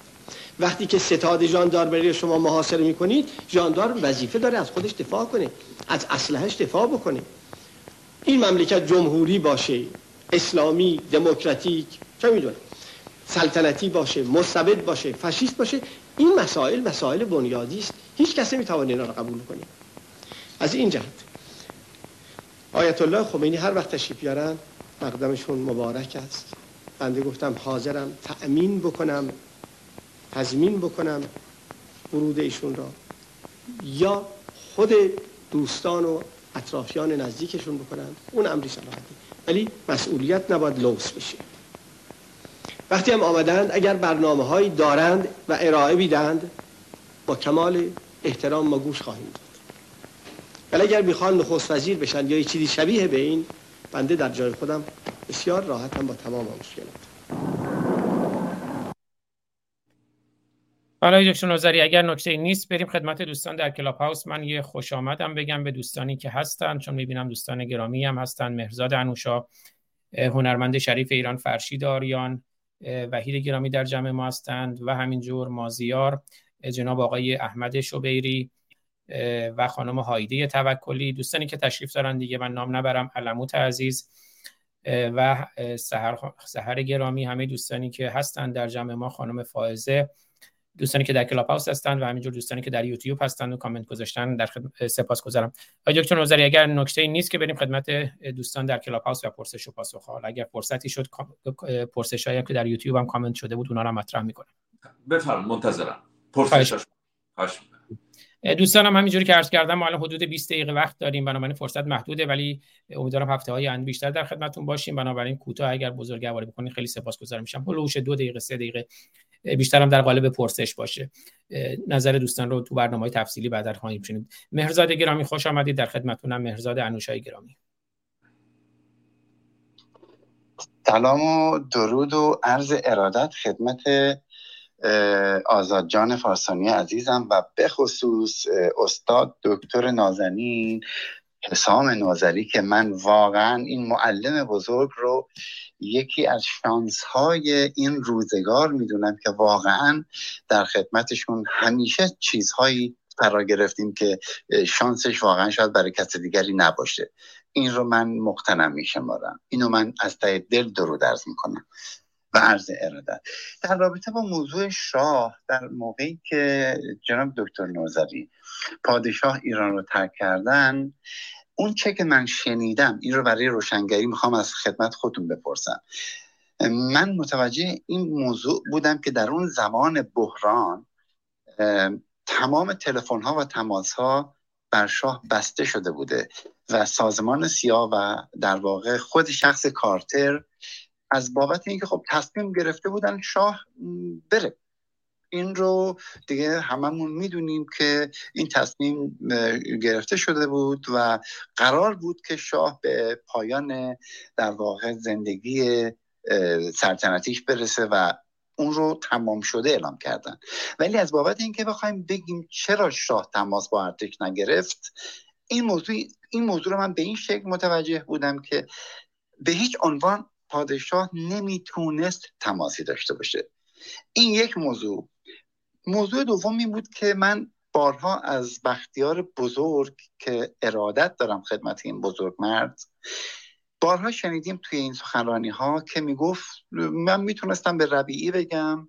وقتی که ستاد ژاندارمری شما محاصره می‌کنید ژاندارم وظیفه داره از خودش دفاع کنه از اسلحهش دفاع بکنه. این مملکت جمهوری باشه اسلامی دموکراتیک چه می‌دونم سلطنتی باشه مستبد باشه فاشیست باشه این مسائل مسائل بنیادی است. هیچ کسی نمی‌تونه اینا رو قبول کنه. از این جهت آیت الله خمینی هر وقت تشریف بیارن مقدمشون مبارک است. بنده گفتم حاضرم تأمین بکنم. تضمین بکنم ورود ایشون را. یا خود دوستان و اطرافیان نزدیکشون بکنن اون امری صلاحتی ولی مسئولیت نباید لوس بشه. وقتی هم آمدند اگر برنامه هایی دارند و ارائه بیدند با کمال احترام ما گوش خواهیم داد. ولی اگر می‌خوان نخست وزیر بشن یا چیزی شبیه به این بنده در جای خودم بسیار راحتم با تمام مشکلات. حالا دکتر نظری اگر نکته نیست بریم خدمت دوستان در کلاب هاوس من یه خوش آمدم بگم به دوستانی که هستن چون می‌بینم دوستان گرامی هم هستن. مهرزاد انوشا هنرمند شریف ایران فرشید آریان وحید گرامی در جمع ما هستند و همینجور مازیار جناب آقای احمد شبیری و خانم هایده توکلی. دوستانی که تشریف دارن دیگه من نام نبرم. علموت عزیز و سهر, سهر گرامی همه دوستانی که هستند در جمع ما. خانم فائزه دوستانی که در کلاب هاوس هستند و همینجور دوستانی که در یوتیوب هستند و کامنت گذاشتن در سپاس گذارم. آقای دکتر نظری اگر نکته نیست که بریم خدمت دوستان در کلاب هاوس و پرسش و پاسخ حالا اگر فرصتی شد پرسش هایی که در یوتیوب هم کامنت شده بود اونا رو مطرح می‌کنم. بفرمایید منتظرم. پرسش دوستانم همینجوری که عرض کردم ما الان حدود 20 دقیقه وقت داریم. بنابراین فرصت محدوده ولی امیدوارم هفته های آینده بیشتر در خدمتتون باشیم. بنابراین کوتاه اگر بزرگواری بکنید خیلی سپاسگزار میشم. هلوش دو دقیقه سه دقیقه بیشترم در قالب پرسش باشه. نظر دوستان رو تو برنامه های تفصیلی بعد خواهیم شنید. مهرزاد گرامی خوش آمدید. در خدمتتونم مهرزاد انوشای گرامی. سلام و درود و عرض ارادت خدمت آزاد جان فارسانی عزیزم و به خصوص استاد دکتر نازنین حسام نازلی که من واقعا این معلم بزرگ رو یکی از شانس های این روزگار می‌دونم که واقعا در خدمتشون همیشه چیزهایی فرا گرفتیم که شانسش واقعا شاید برای کس دیگری نباشه. این رو من مقتنم میشمارم. اینو من از ته دل درود درز می‌کنم و عرض ارادت. در رابطه با موضوع شاه در موقعی که جناب دکتر نوزری پادشاه ایران رو ترک کردن اون چه که من شنیدم این رو برای روشنگری می‌خوام از خدمت خودتون بپرسم. من متوجه این موضوع بودم که در اون زمان بحران تمام تلفن ها و تماس ها بر شاه بسته شده بوده و سازمان سیاه و در واقع خود شخص کارتر از بابت اینکه خب تصمیم گرفته بودن شاه بره. این رو دیگه هممون می‌دونیم که این تصمیم گرفته شده بود و قرار بود که شاه به پایان در واقع زندگی سلطنتیش برسه و اون رو تمام شده اعلام کردن. ولی از بابت اینکه بخوایم بگیم چرا شاه تماس با ارتش نگرفت این موضوع این موضوع رو من به این شکل متوجه بودم که به هیچ عنوان پادشاه نمی‌تونست تماسی داشته باشه. این یک موضوع. موضوع دوم این بود که من بارها از بختیار بزرگ که ارادت دارم خدمت این بزرگ مرد بارها شنیدیم توی این سخنرانی ها که می‌گفت من می‌تونستم به ربیعی بگم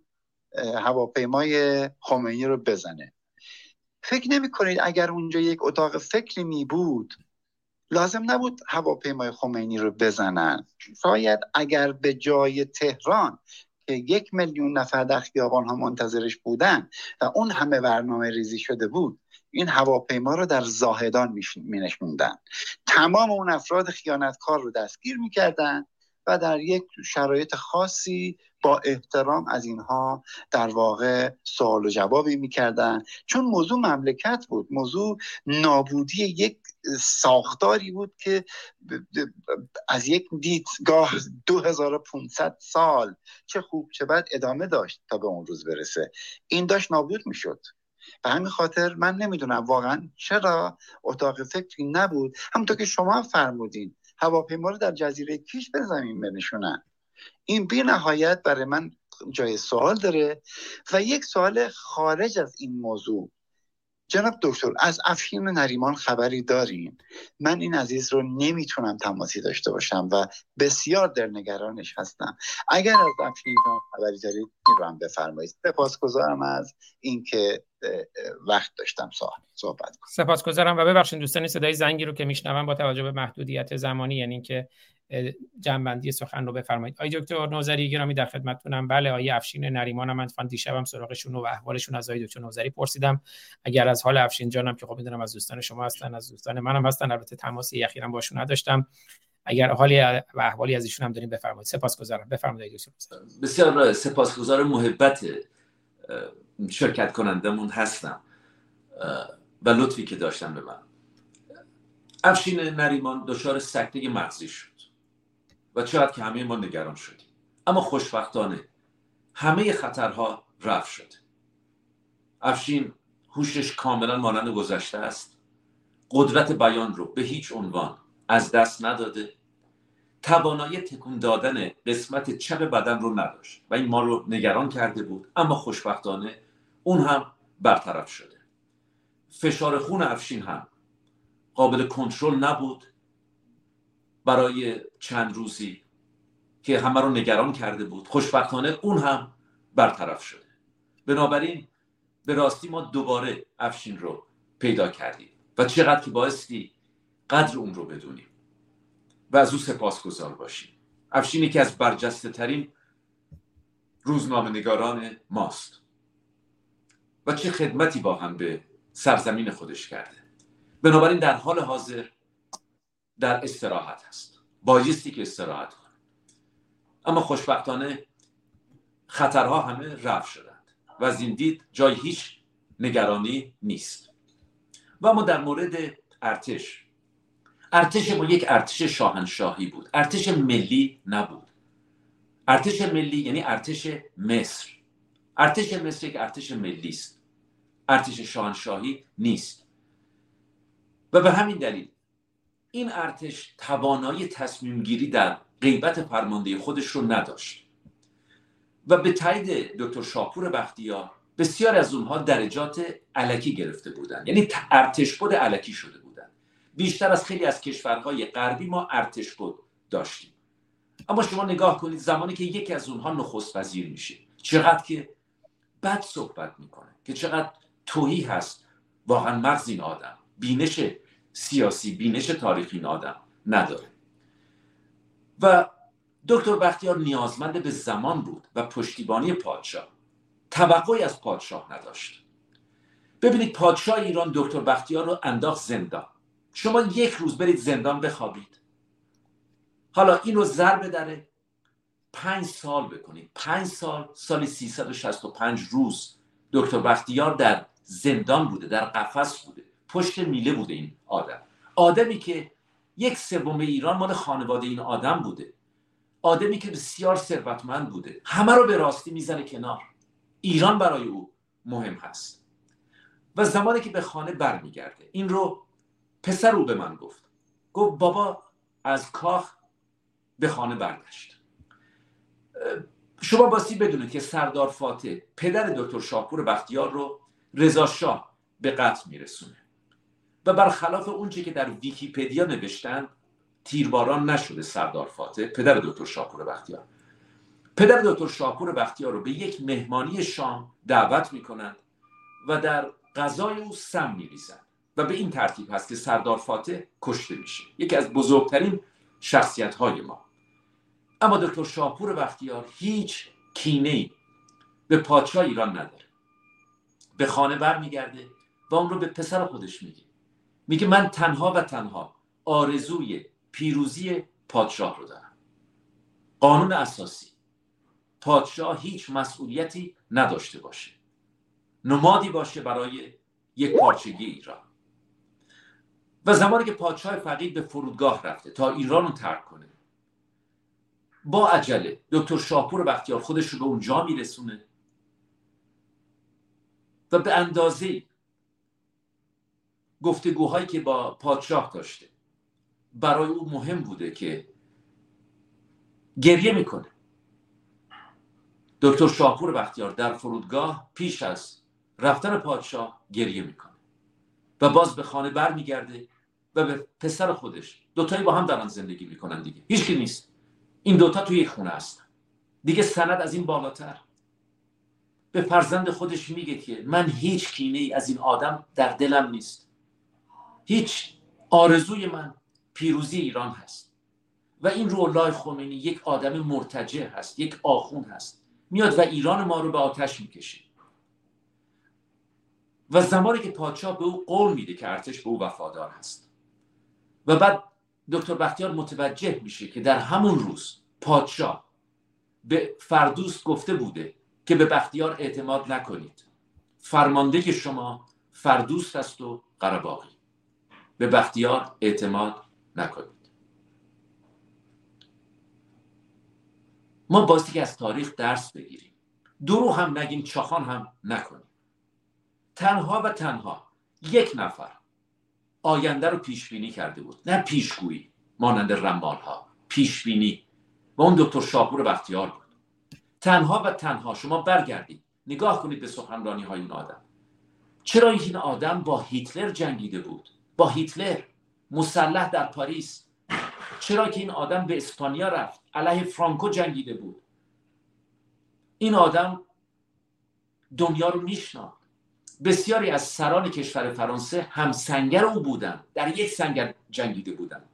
هواپیمای خمینی رو بزنه. فکر نمی کنید اگر اونجا یک اتاق فکری می بود لازم نبود هواپیمای خمینی رو بزنن؟ شاید اگر به جای تهران که یک میلیون نفر در خیابان ها منتظرش بودن و اون همه برنامه ریزی شده بود این هواپیما رو در زاهدان می نشوندن تمام اون افراد خیانتکار رو دستگیر می‌کردن. و در یک شرایط خاصی با احترام از اینها در واقع سوال و جوابی می‌کردن. چون موضوع مملکت بود موضوع نابودی یک ساختاری بود که از یک دیدگاه 2500 سال چه خوب چه بد ادامه داشت تا به اون روز برسه. این داشت نابود می‌شد. به همین خاطر من نمی‌دونم واقعا چرا اتاق فکری نبود. همونطور که شما فرمودین هواپیما رو در جزیره کیش به زمین بنشونن. این بی نهایت برای من جای سوال داره و یک سوال خارج از این موضوع. جناب دکتر از افشین نریمان خبری داریم من این عزیز رو نمی‌تونم تماسی داشته باشم و بسیار در نگرانش هستم. اگر از جان خبری دارید این رو هم بفرمایید. سپاسگزارم از اینکه وقت داشتم صحبت کنم. سپاسگزارم و ببخشید دوستان صدای زنگی رو که میشنوم با توجه به محدودیت زمانی یعنی که جنبندی سخن رو بفرمایید. آقای دکتر نوزری گرامی در خدمتتونم. بله آقای افشین نریمان من فان دیشبم سراغشون و احوالشون از آقای دکتر نوزری پرسیدم. اگر از حال افشین جانم که خب می‌دونم از دوستان شما هستن از دوستان منم هستن البته تماسی اخیرا باشون نداشتم. اگر حالی و احوالی از ایشون هم داریم بفرمایید. سپاسگزارم. بفرمایید دکتر بسیار سپاسگزار محبت شرکت کنندمون هستم و لطفی که داشتم به من. افشین نریمان دچار سکته مغزی شد و چقدر که همه ما نگران شدیم. اما خوشبختانه همه خطرها رفت شد افشین هوشش کاملا مانند گذشته است. قدرت بیان رو به هیچ عنوان از دست نداده. توانایی تکون دادن قسمت چپ بدن رو نداشت و این ما رو نگران کرده بود. اما خوشبختانه اون هم برطرف شده. فشار خون افشین هم قابل کنترل نبود برای چند روزی که همه رو نگران کرده بود. خوشبختانه اون هم برطرف شده. بنابراین به راستی ما دوباره افشین رو پیدا کردیم و چقدر که بایستی قدر اون رو بدونیم و از او سپاسگزار باشیم. افشینی که از برجسته ترین روزنامه نگاران ماست. و چه خدمتی با هم به سرزمین خودش کرده. بنابراین در حال حاضر در استراحت هست. بایستی که استراحت کنه. اما خوشبختانه خطرها همه رفت شدند و از این دید جای هیچ نگرانی نیست. و ما در مورد ارتش. ارتش ما یک ارتش شاهنشاهی بود. ارتش ملی نبود. ارتش ملی یعنی ارتش مصر. ارتش مصر یک ارتش ملی است ارتش شاهنشاهی نیست. و به همین دلیل این ارتش توانایی تصمیم گیری در غیبت فرمانده خودش رو نداشت. و به تایید دکتر شاپور بختیار بسیار از اونها درجات علکی گرفته بودند. یعنی ارتش بود علکی شده بودند. بیشتر از خیلی از کشورهای غربی ما ارتش بود داشتیم. اما شما نگاه کنید زمانی که یکی از اونها نخست وزیر میشه. چقدر که بد صحبت می‌کنه. که چقدر توهی هست. واقعا مغز این آدم. بینش سیاسی بینش تاریخی این آدم نداره. و دکتر بختیار نیازمند به زمان بود و پشتیبانی پادشاه. توقعی از پادشاه نداشت. ببینید پادشاه ایران دکتر بختیار رو انداخت زندان. شما یک روز برید زندان بخوابید. حالا این رو ضرب داره. پنج سال بکنید. پنج سال سال 365 روز دکتر بختیار در زندان بوده در قفس بوده پشت میله بوده این آدم. آدمی که یک سوم ایران مال خانواده این آدم بوده. آدمی که بسیار ثروتمند بوده. همه رو به راستی می‌زنه کنار. ایران برای او مهم هست. و زمانی که به خانه برمیگرده این رو پسر او به من گفت. گفت بابا از کاخ به خانه برگشت. شما باسی بدونید که سردار فاتح پدر دکتر شاپور بختیار رو رضا شاه به قتل میرسونه. و برخلاف اونچه که در ویکیپدیا نوشتن تیرباران نشده سردار فاتح پدر دکتر شاپور بختیار. پدر دکتر شاپور بختیار رو به یک مهمانی شام دعوت می‌کنند و در غذای او سم میریزند و به این ترتیب هست که سردار فاتح کشته میشه. یکی از بزرگترین شخصیت های ما. اما دکتر شاپور بختیار هیچ کینه ای به پادشاه ایران نداره. به خانه برمیگرده و اون رو به پسر خودش میگه. میگه من تنها و تنها آرزوی پیروزی پادشاه رو دارم. قانون اساسی. پادشاه هیچ مسئولیتی نداشته باشه. نمادی باشه برای یک پارچگی ایران. و زمانی که پادشاه فقید به فرودگاه رفته تا ایران رو ترک کنه با عجله دکتر شاپور بختیار خودش رو به اونجا میرسونه. و به اندازه گفتگوهایی که با پادشاه داشته. برای او مهم بوده که گریه می‌کنه. دکتر شاپور بختیار در فرودگاه پیش از رفتن پادشاه گریه می‌کنه و باز به خانه برمیگرده و به پسر خودش دوتایی با هم دارن زندگی می‌کنن دیگه. هیچ نیست. این دوتا توی یک خونه هستن. دیگه سند از این بالاتر. به فرزند خودش میگه که من هیچ کینه ای از این آدم در دلم نیست. هیچ آرزوی من پیروزی ایران هست. و این رولای خمینی یک آدم مرتجع هست یک آخون هست. میاد و ایران ما رو به آتش می‌کشه. و زمانی که پادشاه به او قول میده که ارتش به او وفادار هست. و بعد دکتر بختیار متوجه میشه که در همون روز پادشاه به فردوس گفته بوده که به بختیار اعتماد نکنید. فرمانده شما فردوس هست و قرباقی به بختیار اعتماد نکنید. ما باستی که از تاریخ درس بگیریم. درو هم نگیم چاخان هم نکنیم. تنها و تنها یک نفر آینده رو پیش بینی کرده بود. نه پیشگویی مانند رمال ها پیش بینی و اون دکتر شاپور بختیار تنها و تنها شما برگردید. نگاه کنید به سخنرانی های این آدم. چرا این آدم با هیتلر جنگیده بود؟ با هیتلر. مسلح در پاریس. چرا که این آدم به اسپانیا رفت؟ علیه فرانکو جنگیده بود. این آدم دنیا رو میشناخت. بسیاری از سران کشور فرانسه هم سنگر او بودند در یک سنگر جنگیده بودند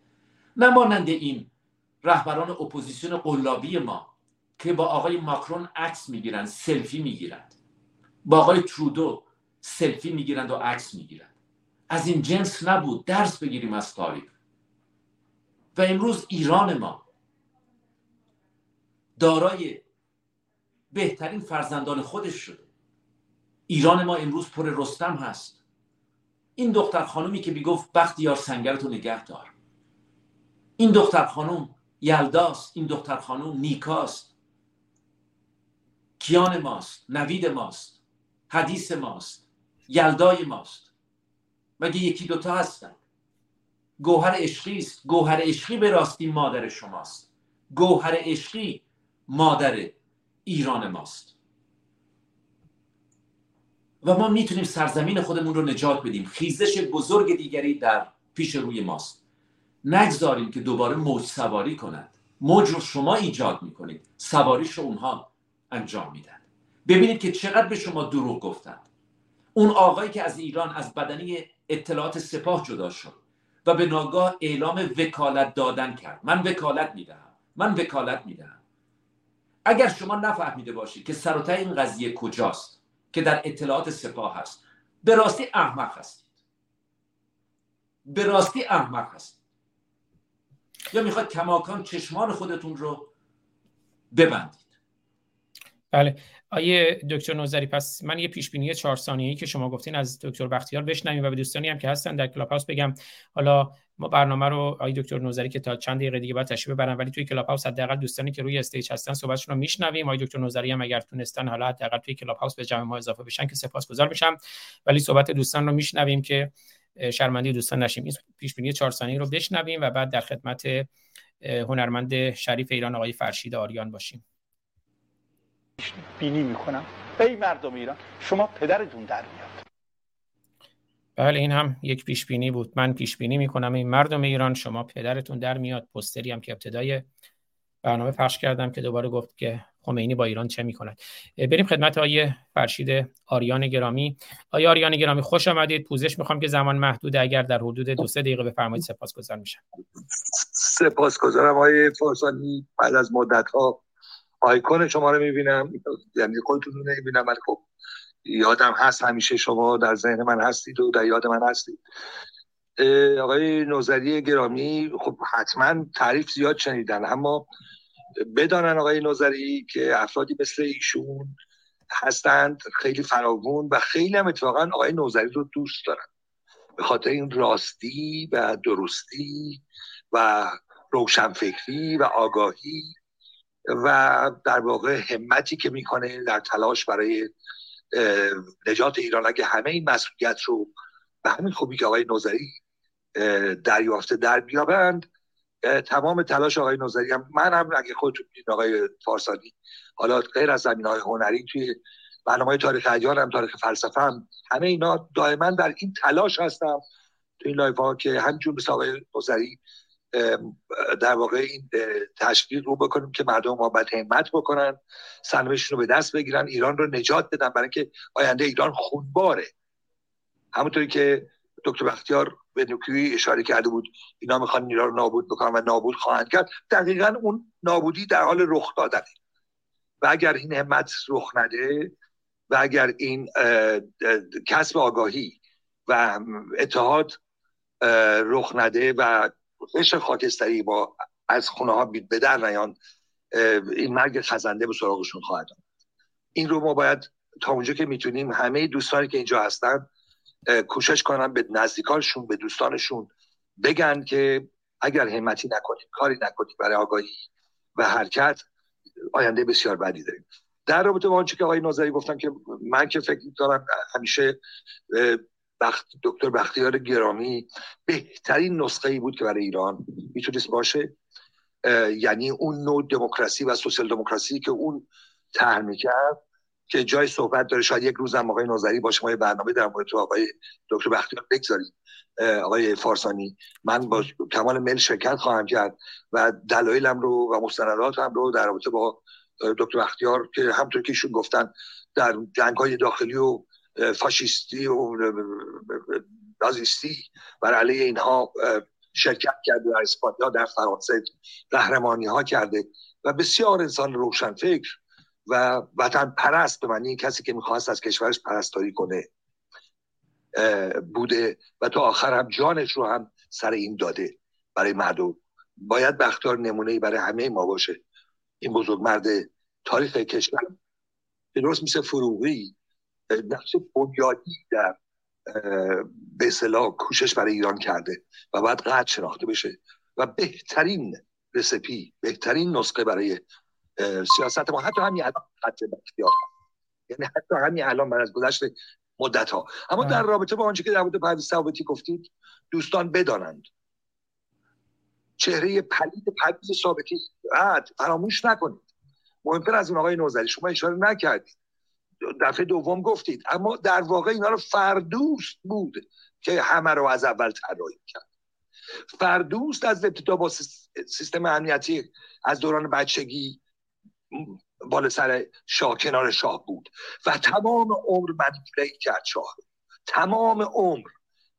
نه مانند این رهبران اپوزیسیون قلابی ما. که با آقای ماکرون عکس می‌گیرند سلفی می‌گیرند با آقای ترودو سلفی می‌گیرند و عکس می‌گیرند. از این جنس نبود درس بگیریم از تاریخ. و امروز ایران ما دارای بهترین فرزندان خودش شده. ایران ما امروز پر رستم هست. این دختر خانومی که می‌گفت بختیار سنگرتو نگه دار. این دختر خانم یلداست این دختر خانم نیکاست. کیان ماست نوید ماست حدیث ماست یلدای ماست. مگه یکی دوتا هستن؟ گوهر عشقی است. گوهر عشقی به راستی مادر شماست. گوهر عشقی مادر ایران ماست. و ما می‌تونیم سرزمین خودمون رو نجات بدیم. خیزش بزرگ دیگری در پیش روی ماست. نگذاریم که دوباره موج سواری کنند موج رو شما ایجاد می‌کنید. سواریش رو اونها. انجام میدن. ببینید که چقدر به شما دروغ گفتند اون آقایی که از ایران از بدنی اطلاعات سپاه جدا شد و به ناگاه اعلام وکالت دادن کرد. من وکالت می‌دهم. من وکالت می‌دهم. اگر شما نفهمیده باشید که سر این قضیه کجاست که در اطلاعات سپاه هست به راستی احمق هستید. به راستی احمق هستید. یا می‌خواد کماکان چشمان خودتون رو ببندید. بله. آیه دکتر نوزری پس من یه پیش بینی چهار ثانیه‌ای که شما گفتین از دکتر بختیار بشنویم و به دوستانی هم که هستن در کلاب هاوس بگم. حالا ما برنامه رو آقای دکتر نوذری که تا چند دقیقه دیگه بعد تشریف ببرن ولی توی کلاب هاوس حداقل دوستانی که روی stage هستن صحبتشون رو میشنویم. آقای دکتر نوذری هم اگر تونستن حالا حداقل توی کلاب هاوس به جمع ما اضافه بشن که سپاسگزار میشم. ولی صحبت دوستان رو میشنویم که شرمنده‌ی دوستان نشیم. این پیش بینی 4 ثانیه‌ای رو بشنویم و بعد در خدمت هنرمند شریف ایران آقای فرشید آریان باشیم. بینی می‌کنم. ای مردم ایران شما پدرتون در میاد. بله این هم یک پیش بینی بود. من پیش بینی می‌کنم. این مردم ایران شما پدرتون در میاد. پستری هم که ابتدای برنامه پخش کردم که دوباره گفت که خمینی با ایران چه می‌کند. بریم خدمت آیه فرشید آریان گرامی. آیه آریان گرامی خوش آمدید. پوزش می‌خوام که زمان محدود اگر در حدود دو سه دقیقه بفرمایید سپاسگزار میشم. سپاسگزارم آیه فرسانی. بعد از مدت ها آیکون شما رو می‌بینم. یعنی خودتون رو نمی‌بینم ولی خب یادم هست همیشه شما در ذهن من هستید و در یاد من هستید. آقای نوزری گرامی خب حتما تعریف زیاد شنیدن اما بدانن آقای نوزری که افرادی مثل ایشون هستند خیلی فراوون و خیلی هم اتفاقا آقای نوزری رو دوست دارن. به خاطر این راستی و درستی و روشنفکری و آگاهی و در واقع همتی که می‌کنه در تلاش برای نجات ایران. اگه همه این مسئولیت رو به همین خوبی که آقای نوذری دریافته دریابند تمام تلاش آقای نوذری هم من هم اگه خودتون دیدین آقای فارسانی حالا غیر از زمینه های هنری توی برنامه های تاریخ ادیان هم تاریخ فلسفه هم همه اینا دائما در این تلاش هستم تو این live ها که همین‌جور مثل آقای نوذری در واقع این تشویق رو بکنیم که مردم ما باید همت بکنن سرنوشتشون رو به دست بگیرن ایران رو نجات بدن برای اینکه آینده ایران خونباره. همونطوری که دکتر بختیار به نکوی اشاره کرده بود اینا می‌خوان ایران رو نابود بکنن و نابود خواهند کرد دقیقا اون نابودی در حال رخ دادنه. و اگر این همت رخ نده و اگر این کسب آگاهی و اتحاد رخ نده و عشق خاکستری با از خونه ها به در نیان این مرگ خزنده به سراغشون خواهد آمد. این رو ما باید تا اونجا که می‌تونیم همه دوستانی که اینجا هستن کوشش کنن به نزدیکانشون به دوستانشون بگن که اگر همتی نکنیم کاری نکنیم برای آگاهی و حرکت آینده بسیار بدی داریم. در رابطه با آنچه که آقای ناظری گفتم که من که فکر می‌کنم همیشه بخت دکتر بختیار گرامی بهترین نسخه ای بود که برای ایران. می‌تونست باشه؟ یعنی اون نوع دموکراسی و سوسیال دموکراسی که اون طرح می‌کرد که جای صحبت داره. شاید یک روز هم آقای نوزری با شما برنامه در مورد تو آقای دکتر بختیار بگذارید آقای فارسانی. من با کمال میل شرکت خواهم کرد و دلایلم رو و مستنداتم رو در رابطه با دکتر بختیار که همطور که ایشون گفتن در جنگ های داخلی و فاشیستی و نازیستی بر علیه اینها شرکت کرده در اسپانیا در فرانسه قهرمانی ها کرده و بسیار انسان روشنفکر و وطن پرست به معنی کسی که می‌خواست از کشورش پرستاری کنه بوده و تا آخر هم جانش رو هم سر این داده برای مردم. باید بختار نمونه برای همه ما باشه. این بزرگ مرد تاریخ کشور درست مثل فروغی نقش بنیادی در به اصطلاح کوشش برای ایران کرده و باید قدر شناخته بشه و بهترین رسپی بهترین نسخه برای سیاست ما. حتی همین الان خط بختیار یعنی حتی همین الان من از گذشت مدت ها اما در رابطه با آنچه که در مورد پرویز ثابتی گفتید دوستان بدانند. چهره پلید پرویز ثابتی. فراموش نکنید. مهمتر از اون آقای نوزری شما اشاره نکردید. دفعه دوم گفتید. اما در واقع اینا رو فردوست بود که همه رو از اول طراحی کرد. فردوست از ابتدا با سیستم امنیتی از دوران بچگی بالا سر شاه کنار شاه بود. و تمام عمر منیپولیت کرد شاه تمام عمر.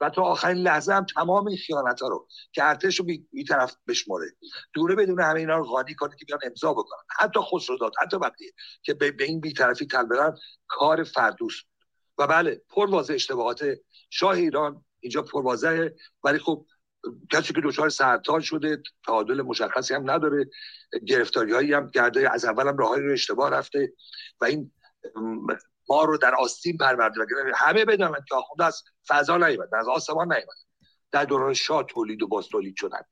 و تا آخرین لحظه هم تمام این خیانت ها رو که ارتش رو بی, طرف بشماره. دوره بدون همه اینا رو قانی کنه که بیان امضا بکنن. حتی خسرو حتی وقتی که به, این بیطرفی تل برن کار فردوس و بله پر واضح اشتباهات شاه ایران اینجا پر ولی خب کسی که دچار سرطان شده تعادل مشخصی هم نداره گرفتاری هایی هم کرده از اول هم راههایی رو اشتباه رفته و این ما رو در آستین پرورده همه بدانند که آخونده از فضا نیومد از آسمان نیومد. در دوران شاه تولید و باز تولید شدند.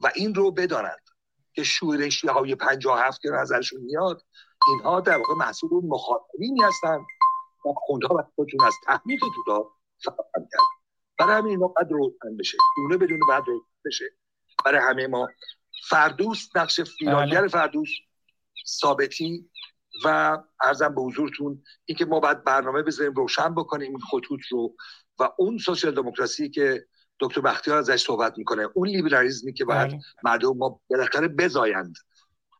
و این رو بدانند که شورشی های هفت که نظرشون میاد اینها در واقع محصول اون مخاطبینی هستند و خونده و خودشون از تحمیق تودا فراهم کرد برای همین ما قد روشن بشه. دونه بدون بعد روشن بشه. برای همه ما. فردوس نقش فیلانگر بله. فردوس ثابتی و ارزم به حضورتون اینکه ما باید برنامه بذاریم روشن بکنیم این خطوط رو و اون سوسیال دموکراسی که دکتر بختیار ازش صحبت می‌کنه اون لیبرالیزمی که باید بله. مردم ما بالاخره بزایند.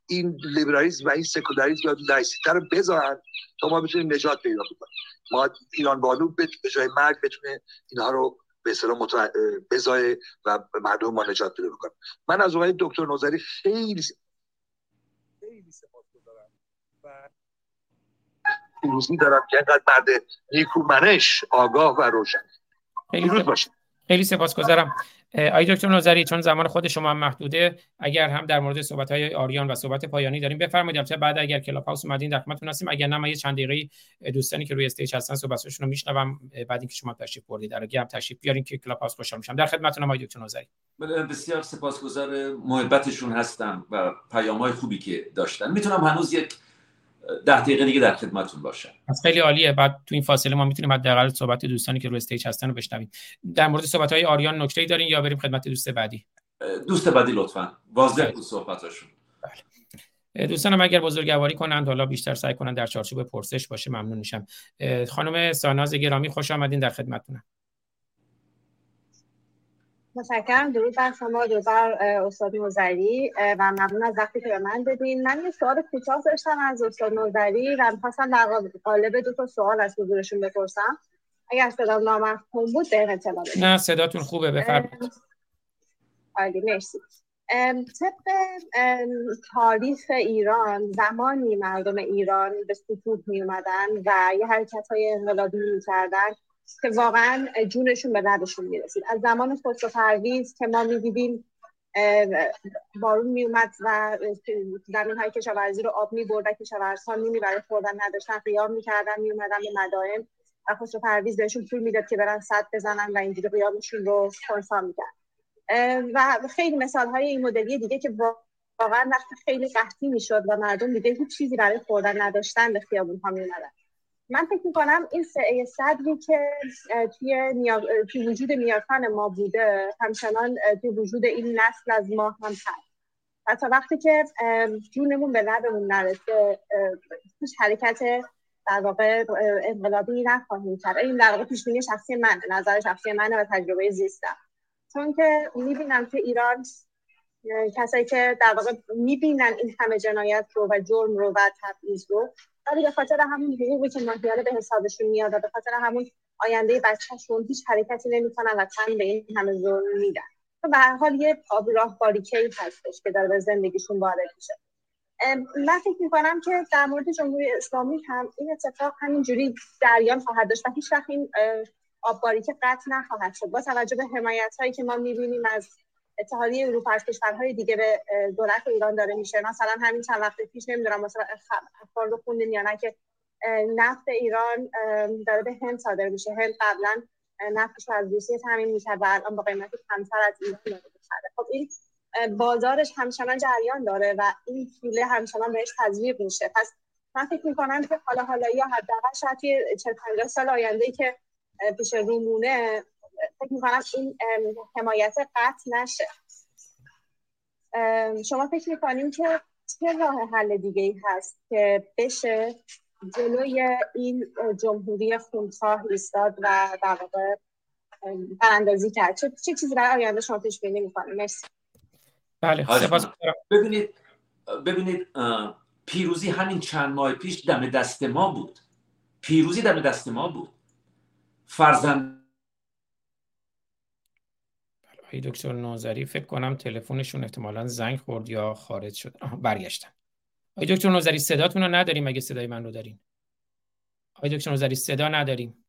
این لیبرالیزم و این سکولاریسم یا لایسیته رو بزایند تا ما بتونیم نجات پیدا کنیم ما ایران بانو به جای مرگ بتونه اینها رو به اصطلاح متو... بزای و مردم ما نجات پیدا بکنه. من از آقای دکتر نوذری خیلی خیلی و پیروزی دارم که اینقدر مرد نیکومنش آگاه و روشن. خیلی باشه. خیلی سپاسگزارم. آقای دکتر نوذری چون زمان خود شما هم محدوده اگر هم در مورد صحبت های آریان و صحبت پایانی داریم بفرمایید. البته بعد اگر کلاب هاوس اومدین در خدمتتون هستیم. اگر نه من یه چند دقیقه دوستانی که روی stage هستن صحبتشون رو میشنوم بعد اینکه شما تشریف بردید. در هم تشریف بیارین که کلاب هاوس خوشحال میشم. در خدمتتون آقای دکتر نوذری بسیار سپاسگزار. محبتشون هستم و پیام خوبی که داشتن. می‌تونم هنوز یک ده دقیقه دیگه در خدمتتون باشم. خیلی عالیه. بعد تو این فاصله ما می‌تونیم حداقل صحبت دوستانی که روی stage هستن رو بشنویم. در مورد صحبت های آریان نکته دارین یا بریم خدمت دوست بعدی؟ دوست بعدی لطفا. واضح بود صحبتاشون. بله. دوستانم اگر بزرگواری کنند حالا بیشتر سعی کنند در چارچوب پرسش باشه ممنون میشم. خانم ساناز گرامی خوش آمدین در خدمتتونم. متشکرم. درود بر شما درود بر استاد نوزری. و ممنون از وقتی که به من دادین. من یه سوال کوتاه داشتم از استاد نوزری و می‌خواستم در قالب دو تا سوال از حضورشون بپرسم. اگر صدا نامفهوم بود به اطلاع نه صداتون خوبه بفرمایید. عالی مرسی. طبق تاریخ ایران زمانی مردم ایران به سکوت می اومدن و یه حرکت های انقلابی می کردن که واقعا جونشون به لبشون می‌رسید. از زمان خسرو پرویز که ما می‌دیدیم بارون میومد و زمین های کشاورزی رو آب می‌برد و کشاورزها نیمی برای خوردن نداشتن قیام می‌کردن میومدن به مدائن و خسرو پرویز بهشون پول می‌داد که برن صد بزنن و اینجوری قیامشون رو خونسا می‌کرد و خیلی مثال های این مدلی دیگه که واقعا وقتی خیلی قحطی می‌شد و مردم دیگه هیچ چیزی برای خوردن نداشتن به خیابون ها میومدن من فکر می‌کنم این صدری که توی, توی وجود نیاکان ما بوده همچنان توی وجود این نسل از ما هم هست. و تا وقتی که جونمون به لبمون نرسه هیچ حرکت در واقع انقلابی نخواهیم کرد. این در واقع پیشبینی شخصی من نظر شخصی منه و تجربه زیستم. چون که می‌بینم که ایران کسایی که در واقع می‌بینن این همه جنایت رو و جرم رو و تبعیض رو ولی به خاطر همون حقوقی که ماهیانه به حسابشون میاد و به خاطر همون آینده بچهشون هیچ حرکتی نمی‌کنن و تن به این همه ظلم میدن. و به هر حال یه آب راه باریکه هستش که داره به زندگیشون وارد میشه. من فکر می‌کنم که در مورد جمهوری اسلامی هم این اتفاق همینجوری جریان خواهد داشت و هیچ وقت این آب باریکه قطع نخواهد شد. با توجه به حمایت هایی که ما می‌بینیم از اتحادیه اروپا از کشورهای دیگه به دولت ایران داره میشه. مثلا همین چند وقت پیش نمی‌دونم مثلا اخبار رو خوندین یا که نفت ایران داره به هند صادر میشه. هند قبلا نفتش از روسیه تامین می‌کرد و الان با قیمت کمتر از ایران داره می‌خره. خب این بازارش همچنان جریان داره و این پوله همچنان بهش تزریق میشه. پس من فکر می‌کنم که حالا حالا یا حداقل شاید توی 40 50 سال آینده که پیش رومونه فکر می‌کنم این حمایت قطع نشه. شما فکر می‌کنیم که چه راه حل دیگه ای هست که بشه جلوی این جمهوری خونخواه ایستاد و در واقع براندازی کرد؟ چه, چه چیزی برای آینده شما پیش بینی می‌کنیم مرسی. بله ببینید ببینید پیروزی همین چند ماه پیش دم دست ما بود. پیروزی دم دست ما بود. فرزند ای دکتر نوزری فکر کنم تلفنشون احتمالا زنگ خورد یا خارج شد. آها برگشتن. ای دکتر نوزری صداتون رو نداریم اگه صدای من رو دارین. ای دکتر نوزری صدا نداریم.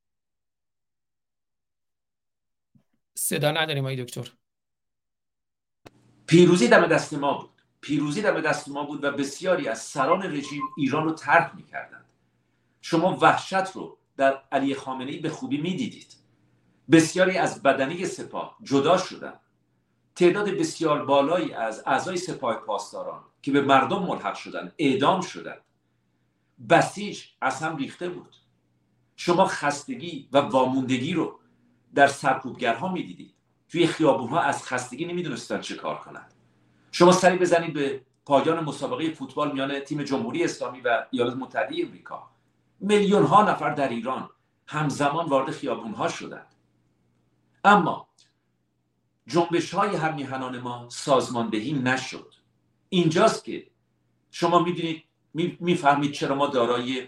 صدا نداریم ای دکتر. پیروزی دم دست ما بود. پیروزی دم دست ما بود و بسیاری از سران رژیم ایران رو ترک می‌کردند. شما وحشت رو در علی خامنه به خوبی می‌دیدید. بسیاری از بدنی سپاه جدا شدند. تعداد بسیار بالایی از اعضای سپاه پاسداران که به مردم ملحق شدند اعدام شدند. بسیج از هم ریخته بود. شما خستگی و واموندگی رو در سرکوبگرها می‌دیدید. توی خیابونها از خستگی نمی‌دونستن چه کار کنند. شما سری بزنید به پایان مسابقه فوتبال میان تیم جمهوری اسلامی و ایالات متحده امریکا میلیون ها نفر در ایران همزمان وارد خیابون ها شدند. اما جنبش های هم میهنان ما سازماندهی نشد. اینجاست که شما می‌دونید می‌فهمید چرا ما دارای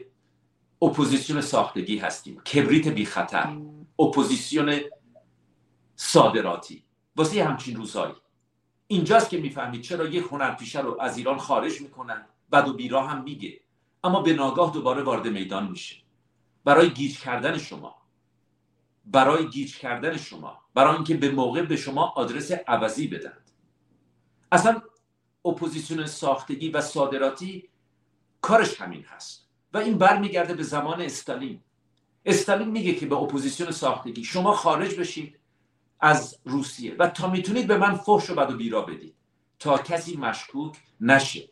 اپوزیسیون ساختگی هستیم. کبریت بی خطر اپوزیسیون صادراتی. واسه همچین روزهایی. اینجاست که می‌فهمید چرا یک هنرپیشه رو از ایران خارج می‌کنن. بد و بیراه هم میگه. اما به ناگاه دوباره وارد میدان میشه. برای گیج کردن شما. برای گیج کردن شما برای اینکه به موقع به شما آدرس عوضی بدند اصلا اپوزیسیون ساختگی و صادراتی کارش همین هست. و این برمیگرده به زمان استالین. استالین میگه که به اپوزیسیون ساختگی شما خارج بشید از روسیه و تا می‌تونید به من فحش و بد و بیراه بدید. تا کسی مشکوک نشه.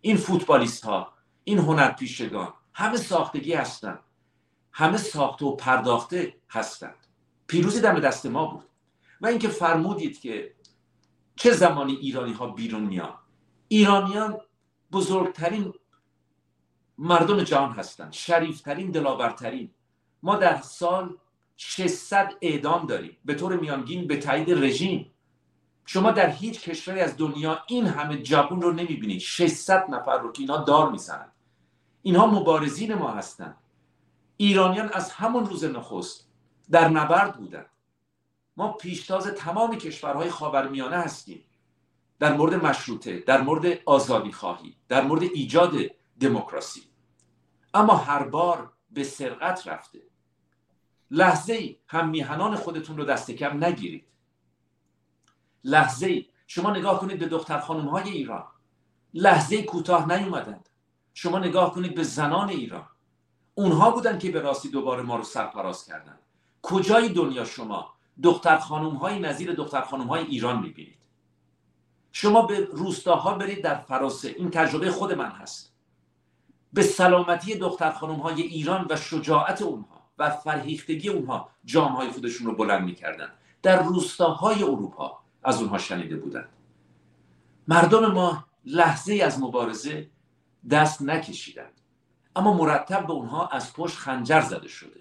این فوتبالیست ها این هنرپیشگان همه ساختگی هستند همه ساخته و پرداخته هستند. پیروزی دم دست ما بود. و اینکه فرمودید که چه زمانی ایرانی ها بیرون میان. ایرانیان بزرگترین مردم جهان هستند. شریفترین دلاورترین. ما در سال 600 اعدام داریم. به طور میانگین به تایید رژیم. شما در هیچ کشوری از دنیا این همه جوون رو نمی‌بینید. 600 نفر رو که اینا دار می‌زنند اینها مبارزین ما هستند. ایرانیان از همون روز نخست در نبرد بودند ما پیشتاز تمام کشورهای خاورمیانه هستیم. در مورد مشروطه در مورد آزادی خواهی در مورد ایجاد دموکراسی. اما هر بار به سرقت رفته. لحظه ای هم میهنان خودتون رو دست کم نگیرید. لحظه ای شما نگاه کنید به دختر خانم های ایران. لحظه کوتاه نیومدند. شما نگاه کنید به زنان ایران. اونها بودن که به راستی دوباره ما رو سرپراز کردند کجای دنیا شما؟ دختر خانم های نظیر دختر خانم های ایران می‌بینید. شما به روستاها برید در فراسه این تجربه خود من هست. به سلامتی دختر خانم های ایران و شجاعت اونها و فرهیختگی اونها جامهای خودشون رو بلند می‌کردن. در روستاهای اروپا از اونها شنیده بودند مردم ما لحظه از مبارزه دست نکشیدند. اما مرتب به اونها از پشت خنجر زده شده.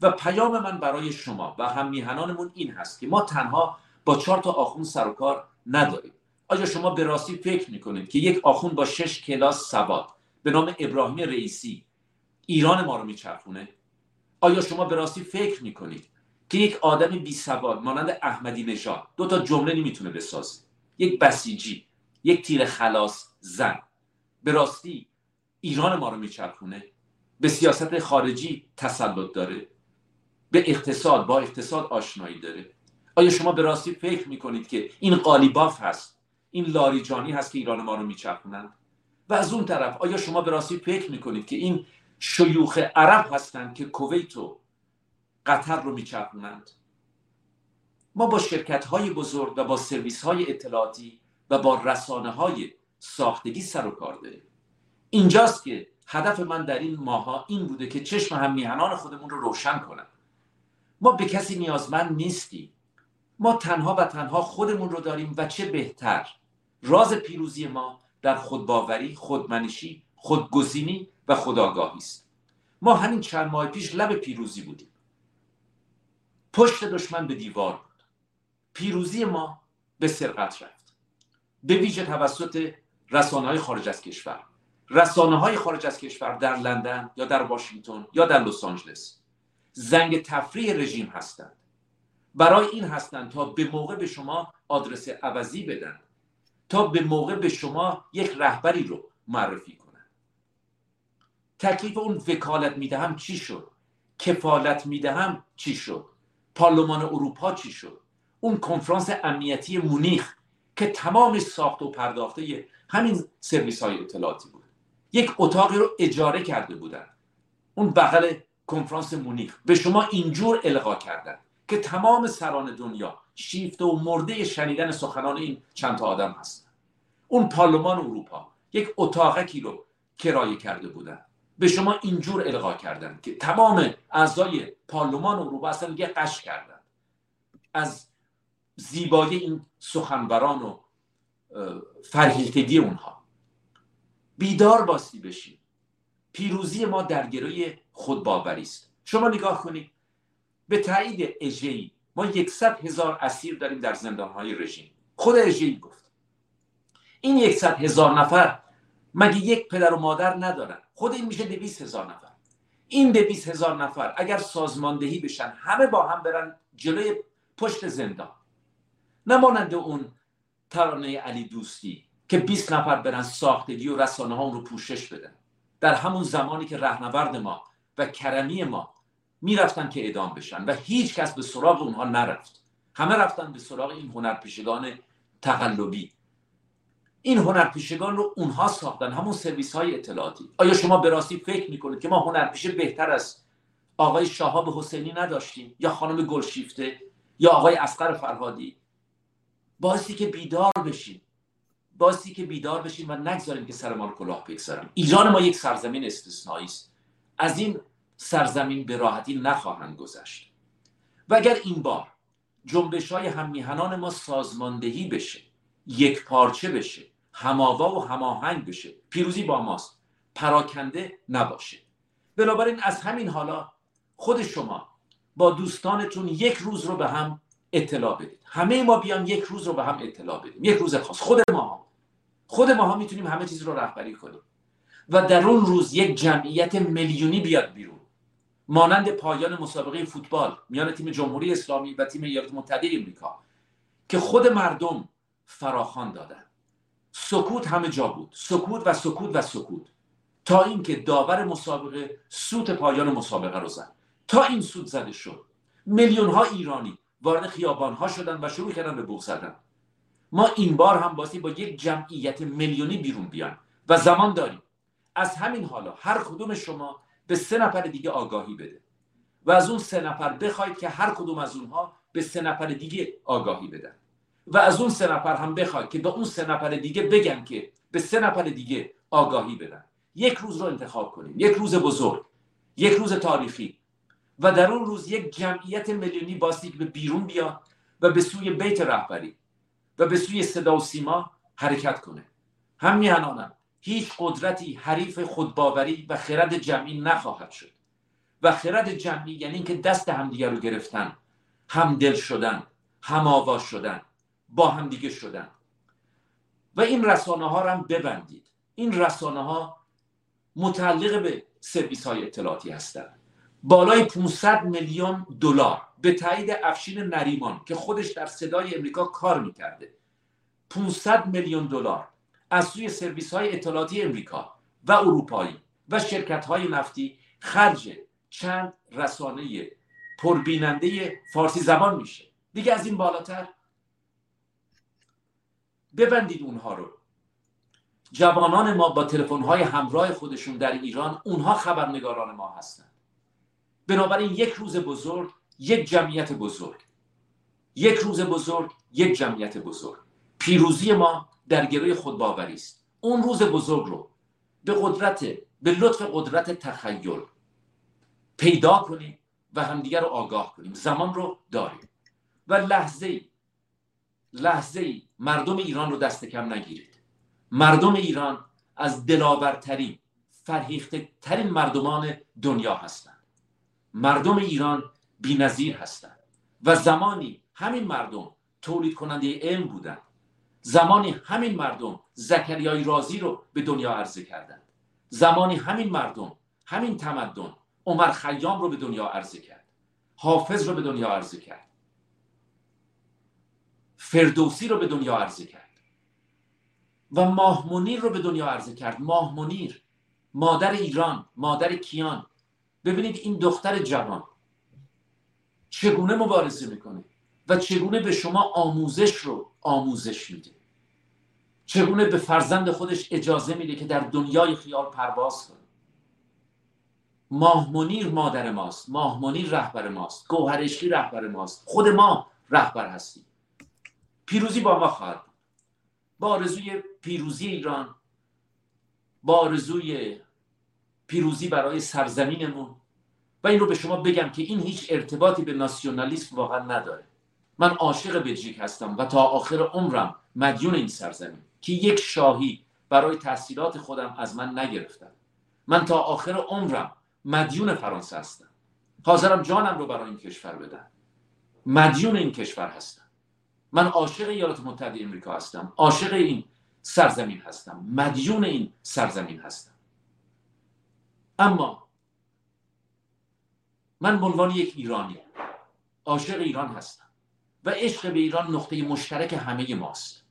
و پیام من برای شما و هم میهنانمون این هست که ما تنها با چهار تا آخون سر و کار نداریم. آیا شما به راستی فکر می‌کنید که یک آخون با شش کلاس سواد به نام ابراهیم رئیسی ایران ما رو میچرخونه؟ آیا شما به راستی فکر می‌کنید که یک آدم بی سواد مانند احمدی نژاد دو تا جمله نمی‌تونه بسازه؟ یک بسیجی یک تیر خلاص زن. به راستی ایران ما رو میچرخونه. به سیاست خارجی تسلط داره. به اقتصاد با اقتصاد آشنایی داره. آیا شما به راستی فکر می‌کنید که این قالیباف هست؟ این لاریجانی هست که ایران ما رو میچرخونند و از اون طرف آیا شما به راستی فکر می‌کنید که این شیوخ عرب هستند که کویت و قطر رو میچرخونند؟ ما با شرکت های بزرگ و با سرویس های اطلاعاتی و با رسانه های ساختگی سر و کار داریم. اینجاست که هدف من در این ماها این بوده که چشم هم میهنان خودمون رو روشن کنم. ما به کسی نیازمند نیستیم. ما تنها و تنها خودمون رو داریم و چه بهتر. راز پیروزی ما در خودباوری خودمنشی خودگزینی و خداگاهی است. ما همین چند ماه پیش لب پیروزی بودیم. پشت دشمن به دیوار بود. پیروزی ما به سرقت رفت. به ویژه توسط رسانه های خارج از کشور. رسانه های خارج از کشور در لندن یا در واشنگتن یا در لس آنجلس زنگ تفریح رژیم هستند. برای این هستند تا به موقع به شما آدرس عوضی بدن تا به موقع به شما یک رهبری رو معرفی کنن. تکلیف اون وکالت می‌دهم چی شد؟ کفالت می‌دهم چی شد؟ پارلمان اروپا چی شد؟ اون کنفرانس امنیتی مونیخ که تمام ساخت و پرداخته همین سرویس های اطلاعاتی. یک اتاقی رو اجاره کرده بودن. اون بغل کنفرانس مونیخ. به شما اینجور القا کردن که تمام سران دنیا شیفته و مرده شنیدن سخنان این چند تا آدم هست. اون پارلمان اروپا یک اتاقکی رو کرایه کرده بودن. به شما اینجور القا کردن که تمام اعضای پارلمان اروپا اصلا یه قش کردن. از زیبایی این سخنوران و فرهیختگی اونها. بیدار باستی بشید پیروزی ما در گروی خودباوری است. شما نگاه کنید به تایید اژه‌ای ما یکصد هزار اسیر داریم در زندانهای رژیم. خود اژه‌ای گفت این یکصد هزار نفر مگه یک پدر و مادر ندارن؟ خود این میشه دویست هزار نفر. این دویست هزار نفر اگر سازماندهی بشن همه با هم برن جلوی پشت زندان. نمانند اون ترانه علی دوستی. که 20 نفر برن ساختگی و رسانه ها رو پوشش بدن. در همون زمانی که رهنورد ما و کرمی ما می‌رفتن که اعدام بشن و هیچ کس به سراغ اونها نرفت. همه رفتن به سراغ این هنرپیشگان تقلبی. این هنرپیشگان رو اونها ساختن همون سرویس های اطلاعاتی. آیا شما به راستی فکر می‌کنید که ما هنرپیشه بهتر از آقای شهاب حسینی نداشتیم یا خانم گلشیفته یا آقای اسقر فرهادی؟ بایستی که بیدار بشیم. بایستی که بیدار بشیم و نگذاریم که سر ما رو کلاه بگذارم ایران ما یک سرزمین استثنایی است. از این سرزمین به راحتی نخواهند گذشت. و اگر این بار جنبش های هممیهنان ما سازماندهی بشه یک پارچه بشه هماوا و هماهنگ بشه پیروزی با ماست پراکنده نباشه. بنابراین از همین حالا خود شما با دوستانتون یک روز رو به هم اطلاع بدید. همه ما بیان یک روز رو به هم اطلاع بدیم. یک روز خاص. خود ما. هم. خود ما ها می‌تونیم همه چیز رو رهبری کنیم. و در اون روز یک جمعیت میلیونی بیاد بیرون. مانند پایان مسابقه فوتبال میان تیم جمهوری اسلامی و تیم ایالات متحده امریکا که خود مردم فراخان دادن. سکوت همه جا بود. سکوت و سکوت و سکوت. تا اینکه داور مسابقه سوت پایان مسابقه رو زد. تا این سوت زده شد. میلیون ها ایرانی وارد خیابان ها شدن و شروع کردن به بوق زدن. ما این بار هم باسی با یک جمعیت میلیونی بیرون بیان و زمان داریم. از همین حالا هر کدوم شما به سه نفر دیگه آگاهی بده و از اون سه نفر بخواید که هر کدوم از اونها به سه نفر دیگه آگاهی بدن. و از اون سه نفر هم بخواید که به اون سه نفر دیگه بگن که به سه نفر دیگه آگاهی بدن. یک روز رو انتخاب کنیم. یک روز بزرگ. یک روز تاریخی. و در اون روز یک جمعیت میلیونی باستی که به بیرون بیاد و به سوی بیت رهبری و به سوی صدا و سیما حرکت کنه. هم میهنانم هیچ قدرتی حریف خودباوری و خرد جمعی نخواهد شد. و خرد جمعی یعنی اینکه دست همدیگر رو گرفتن همدل شدن هم شدن با همدیگه شدن. و این رسانه ها رو هم ببندید. این رسانه ها متعلق به سرویس های اطلاعاتی هستند. بالای 500 میلیون دلار به تایید افشین نریمان که خودش در صدای امریکا کار می‌کرده. 500 میلیون دلار از سوی سرویس های اطلاعاتی امریکا و اروپایی و شرکت های نفتی خرج چند رسانه پربیننده فارسی زبان میشه. دیگه از این بالاتر ببندید اونها رو. جوانان ما با تلفن های همراه خودشون در ایران اونها خبرنگاران ما هستند بنابراین یک روز بزرگ یک جمعیت بزرگ. یک روز بزرگ یک جمعیت بزرگ. پیروزی ما در گروی خودباوری است. اون روز بزرگ رو به قدرت به لطف قدرت تخیل پیدا کنیم و همدیگر رو آگاه کنیم. زمان رو داریم. و لحظه ای لحظه ای مردم ایران رو دست کم نگیرید. مردم ایران از دلاورترین فرهیخته ترین مردمان دنیا هستند. مردم ایران بینظیر هستند. و زمانی همین مردم تولید کننده علم بودند. زمانی همین مردم زکریای رازی رو به دنیا عرضه کردند. زمانی همین مردم همین تمدن عمر خیام رو به دنیا عرضه کرد. حافظ رو به دنیا عرضه کرد. فردوسی رو به دنیا عرضه کرد. و ماه منیر رو به دنیا عرضه کرد. ماه منیر مادر ایران مادر کیان. ببینید این دختر جوان چگونه مبارزه می‌کنه و چگونه به شما آموزش رو آموزش میده. چگونه به فرزند خودش اجازه میده که در دنیای خیال پرواز کنه. ماه منیر مادر ماست. ماه منیر رهبر ماست. گوهرشی رهبر ماست. خود ما رهبر هستیم. پیروزی با ما خواهد با آرزوی پیروزی ایران با آرزوی پیروزی برای سرزمینمون. و این رو به شما بگم که این هیچ ارتباطی به ناسیونالیسم واقعا نداره. من عاشق بلژیک هستم و تا آخر عمرم مدیون این سرزمین که یک شاهی برای تحصیلات خودم از من نگرفتم. من تا آخر عمرم مدیون فرانسه هستم. حاضرم جانم رو برای این کشور بدم. مدیون این کشور هستم. من عاشق ایالات متحده امریکا هستم. عاشق این سرزمین هستم. مدیون این سرزمین هستم. اما من به عنوان یک ایرانی عاشق ایران هستم و عشق به ایران نقطه مشترک همه ماست.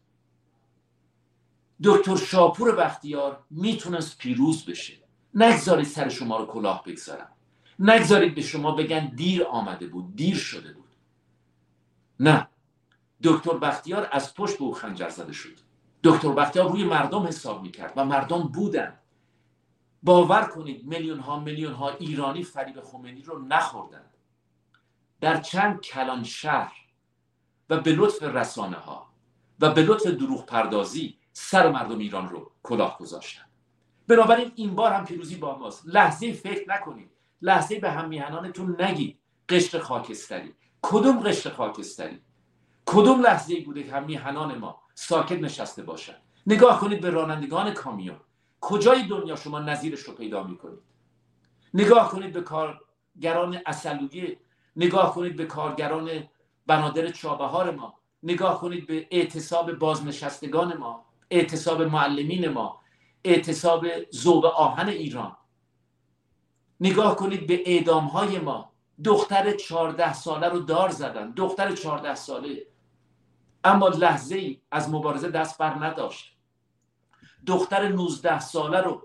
دکتر شاپور بختیار می‌تونست پیروز بشه. نگذارید سر شما رو کلاه بگذارم. نگذارید به شما بگن دیر آمده بود دیر شده بود. نه دکتر بختیار از پشت به او خنجر زده شد. دکتر بختیار روی مردم حساب می‌کرد و مردم بودن باور کنید میلیون ها میلیون ها ایرانی فریب خمینی رو نخوردن. در چند کلان شهر و به لطف رسانه ها و به لطف دروغ پردازی سر مردم ایران رو کلاه گذاشتن. بنابراین این بار هم پیروزی با ماست. لحظه فکر نکنید. لحظه به هم میهنانتون نگید. قشر خاکستری. کدوم قشر خاکستری؟ کدوم لحظه بوده که هم میهنان ما ساکت نشسته باشند نگاه کنید به رانندگان کامیون. کجای دنیا شما نظیرش رو پیدا می‌کنید؟ نگاه کنید به کارگران اصلویه نگاه کنید به کارگران بنادر چابهار ما نگاه کنید به اعتصاب بازنشستگان ما اعتصاب معلمین ما اعتصاب زوب آهن ایران. نگاه کنید به اعدام های ما. دختر چهارده ساله رو دار زدن. دختر چهارده ساله. اما لحظه ای از مبارزه دست بر نداشت. دختر 19 ساله رو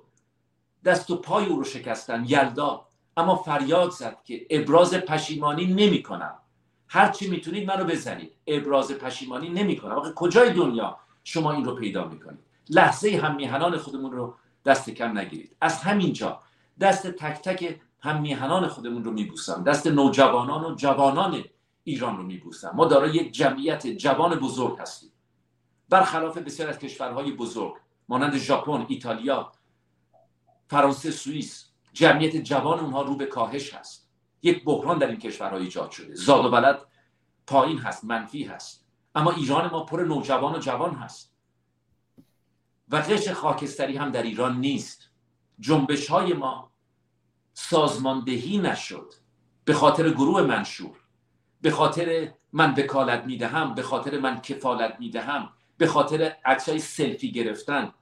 دست و پای او رو شکستن یلدا. اما فریاد زد که ابراز پشیمانی نمی کنم. هر چی می‌تونید منو بزنید. ابراز پشیمانی نمی کنم. کجای دنیا شما این رو پیدا می‌کنید؟ لحظه هم میهنان خودمون رو دست کم نگیرید. از همینجا دست تک تک هم میهنان خودمون رو میبوسم. دست نوجوانان و جوانان ایران رو میبوسم. ما دارای یک جمعیت جوان بزرگ هستیم. برخلاف بسیار از کشورهای بزرگ. مانند ژاپن ایتالیا فرانسه سوئیس. جمعیت جوان اونها رو به کاهش هست. یک بحران در این کشورها ایجاد شده. زاد و بلد پایین هست منفی هست. اما ایران ما پر نوجوان و جوان هست. و قش خاکستری هم در ایران نیست. جنبش های ما سازماندهی نشد. به خاطر گروه منشور. به خاطر من وکالت می‌دهم به خاطر من کفالت می‌دهم. به خاطر عکسای سلفی گرفتن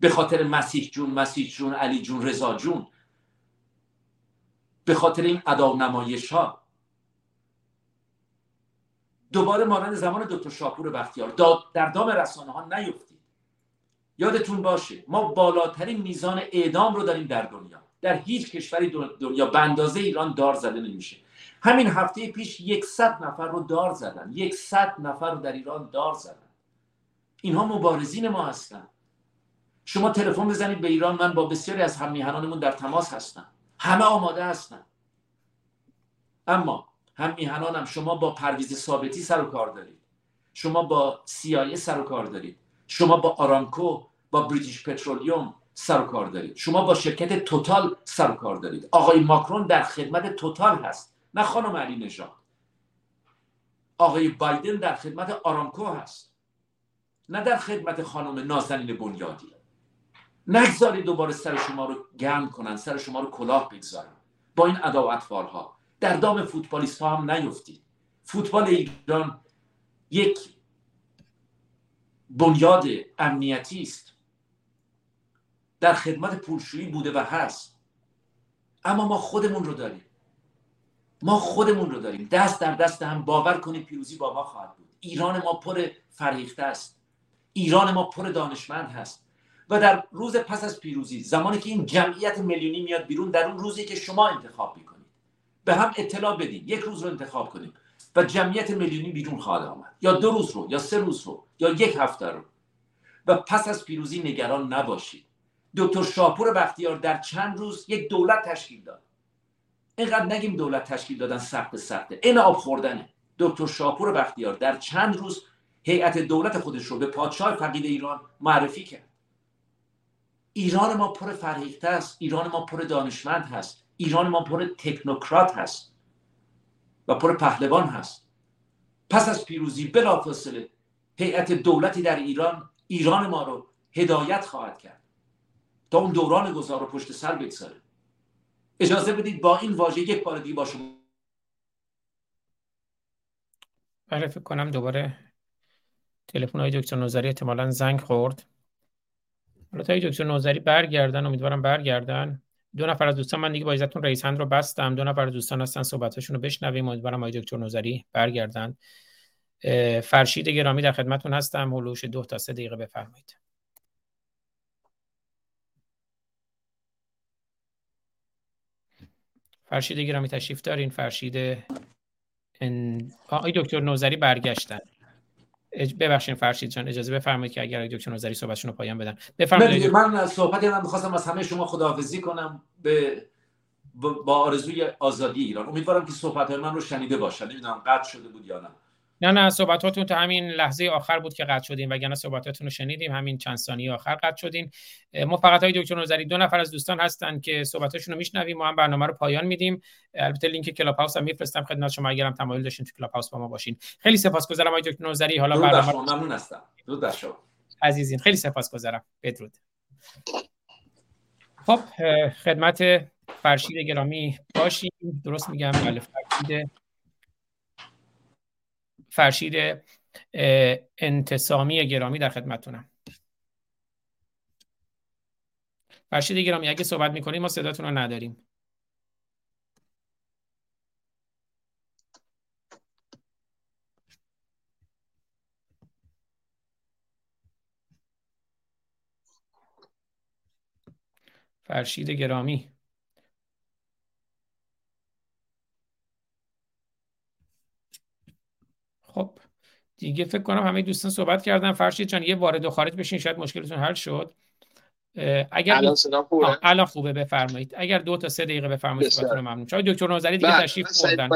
به خاطر مسیح جون مسیح جون علی جون رضا جون به خاطر این ادا نمایش ها. دوباره مانند زمان دکتر شاپور بختیار در دام رسانه ها نیفتید یادتون باشه ما بالاترین میزان اعدام رو داریم در دنیا. در هیچ کشوری دنیا به اندازه ایران دار زده نمیشه. همین هفته پیش یکصد نفر رو دار زدن. یکصد نفر رو در ایران دار زدن. اینها مبارزین ما هستن. شما تلفن بزنید به ایران من با بسیاری از هم در تماس هستم. همه آماده هستن. اما هم میهنانم شما با پرویز ثابتی سر و کار دارید. شما با سیایه سر و کار دارید. شما با آرامکو با بریتیش پترولیوم سر و کار دارید. شما با شرکت توتال سر و کار دارید. آقای ماکرون در خدمت توتال هست نه خانم علی نژاد. آقای بایدن در خدمت آرامکو هست. نه در خدمت خانم نازنین بنیادی. نگذارید دوباره سر شما رو گرم کنن سر شما رو کلاه بگذارن. با این اداوتوارها در دام فوتبالیست ها هم نیفتید. فوتبال ایران یک بنیاد امنیتی است. در خدمت پولشویی بوده و هست. اما ما خودمون رو داریم. ما خودمون رو داریم. دست در دست هم باور کنید پیروزی با ما خواهد بود. ایران ما پر فرهیخته است. ایران ما پر دانشمند هست. و در روز پس از پیروزی زمانی که این جمعیت میلیونی میاد بیرون در اون روزی که شما انتخاب می‌کنید. به هم اطلاع بدین یک روز رو انتخاب کنیم و جمعیت میلیونی بیرون خواهد آمد. یا دو روز رو یا سه روز رو یا یک هفته رو. و پس از پیروزی نگران نباشید. دکتر شاپور بختیار در چند روز یک دولت تشکیل داد. اینقدر نگیم دولت تشکیل دادن سخت سخته. این آب خوردنه. دکتر شاپور بختیار در چند روز هیئت دولت خودش رو به پادشاه فقید ایران معرفی کرد. ایران ما پر فرهیخته است ایران ما پر دانشمند هست ایران ما پر تکنوکرات هست و پر پهلوان هست. پس از پیروزی بلافاصله هیئت دولتی در ایران ایران ما رو هدایت خواهد کرد تا اون دوران گذار رو پشت سر بگذاره. اجازه بدید با این واژه یک بار دیگه با شما بله فکر کنم دوباره تلفن های دکتر نوزری احتمالا زنگ خورد. حالا تا دکتر نوزری برگردن امیدوارم برگردن. دو نفر از دوستان من دیگه با عزتون رئیس هند رو بستم. دو نفر از دوستان هستن صحبتاشون رو بشنویم. امیدوارم آقای دکتر نوزری برگردن. فرشید گرامی در خدمتون هستم. هلوش دو تا سه دقیقه بفرمایید. فرشید گرامی تشریف دارین؟ فرشید. آقای دکتر نوزری برگشتن. ببخشید فرشید جان اجازه بفرمایید که اگر دکتر نظری صحبتشون رو پایان بدن. بفرمایید. من صحبتی من می‌خواستم از همه شما خداحافظی کنم به با آرزوی آزادی ایران. امیدوارم که صحبت من رو شنیده باشن. نمی‌دونم قطع شده بود یا نه. نه نه صحبتاتون تا همین لحظه آخر بود که قطع شدیم وگرنه صحبتاتون رو شنیدیم همین چند ثانیه آخر قطع شدیم. ما فقط آقای دکتر نوذری دو نفر از دوستان هستن که صحبتاشون رو میشنویم ما هم برنامه رو پایان میدیم. البته لینک کلاب هاوس هم میفرستم خدمت شما اگرم تمایل داشتین تو کلاب هاوس با ما باشین. خیلی سپاسگزارم آقای دکتر نوذری حالا برنامه ممنون هستم. درود عزیزین خیلی سپاسگزارم. بدرود. خب خدمت فرشید گرامی باشیم. درست میگم؟ بله فرشید. فرشید انتصامی گرامی در خدمتتونم. فرشید گرامی اگه صحبت می‌کنیم ما صداتون رو نداریم. فرشید گرامی. خب دیگه فکر کنم همه دوستان صحبت کردن. فرشید جان یه وارد و خارج بشین شاید مشکلتون حل شد. اگر الان صدا خوبه؟ الان خوبه بفرمایید. اگر دو تا سه دقیقه بفرمایید صحبتتون ممنون. چای دکتر نوزری دیگه بله، تشریف بردن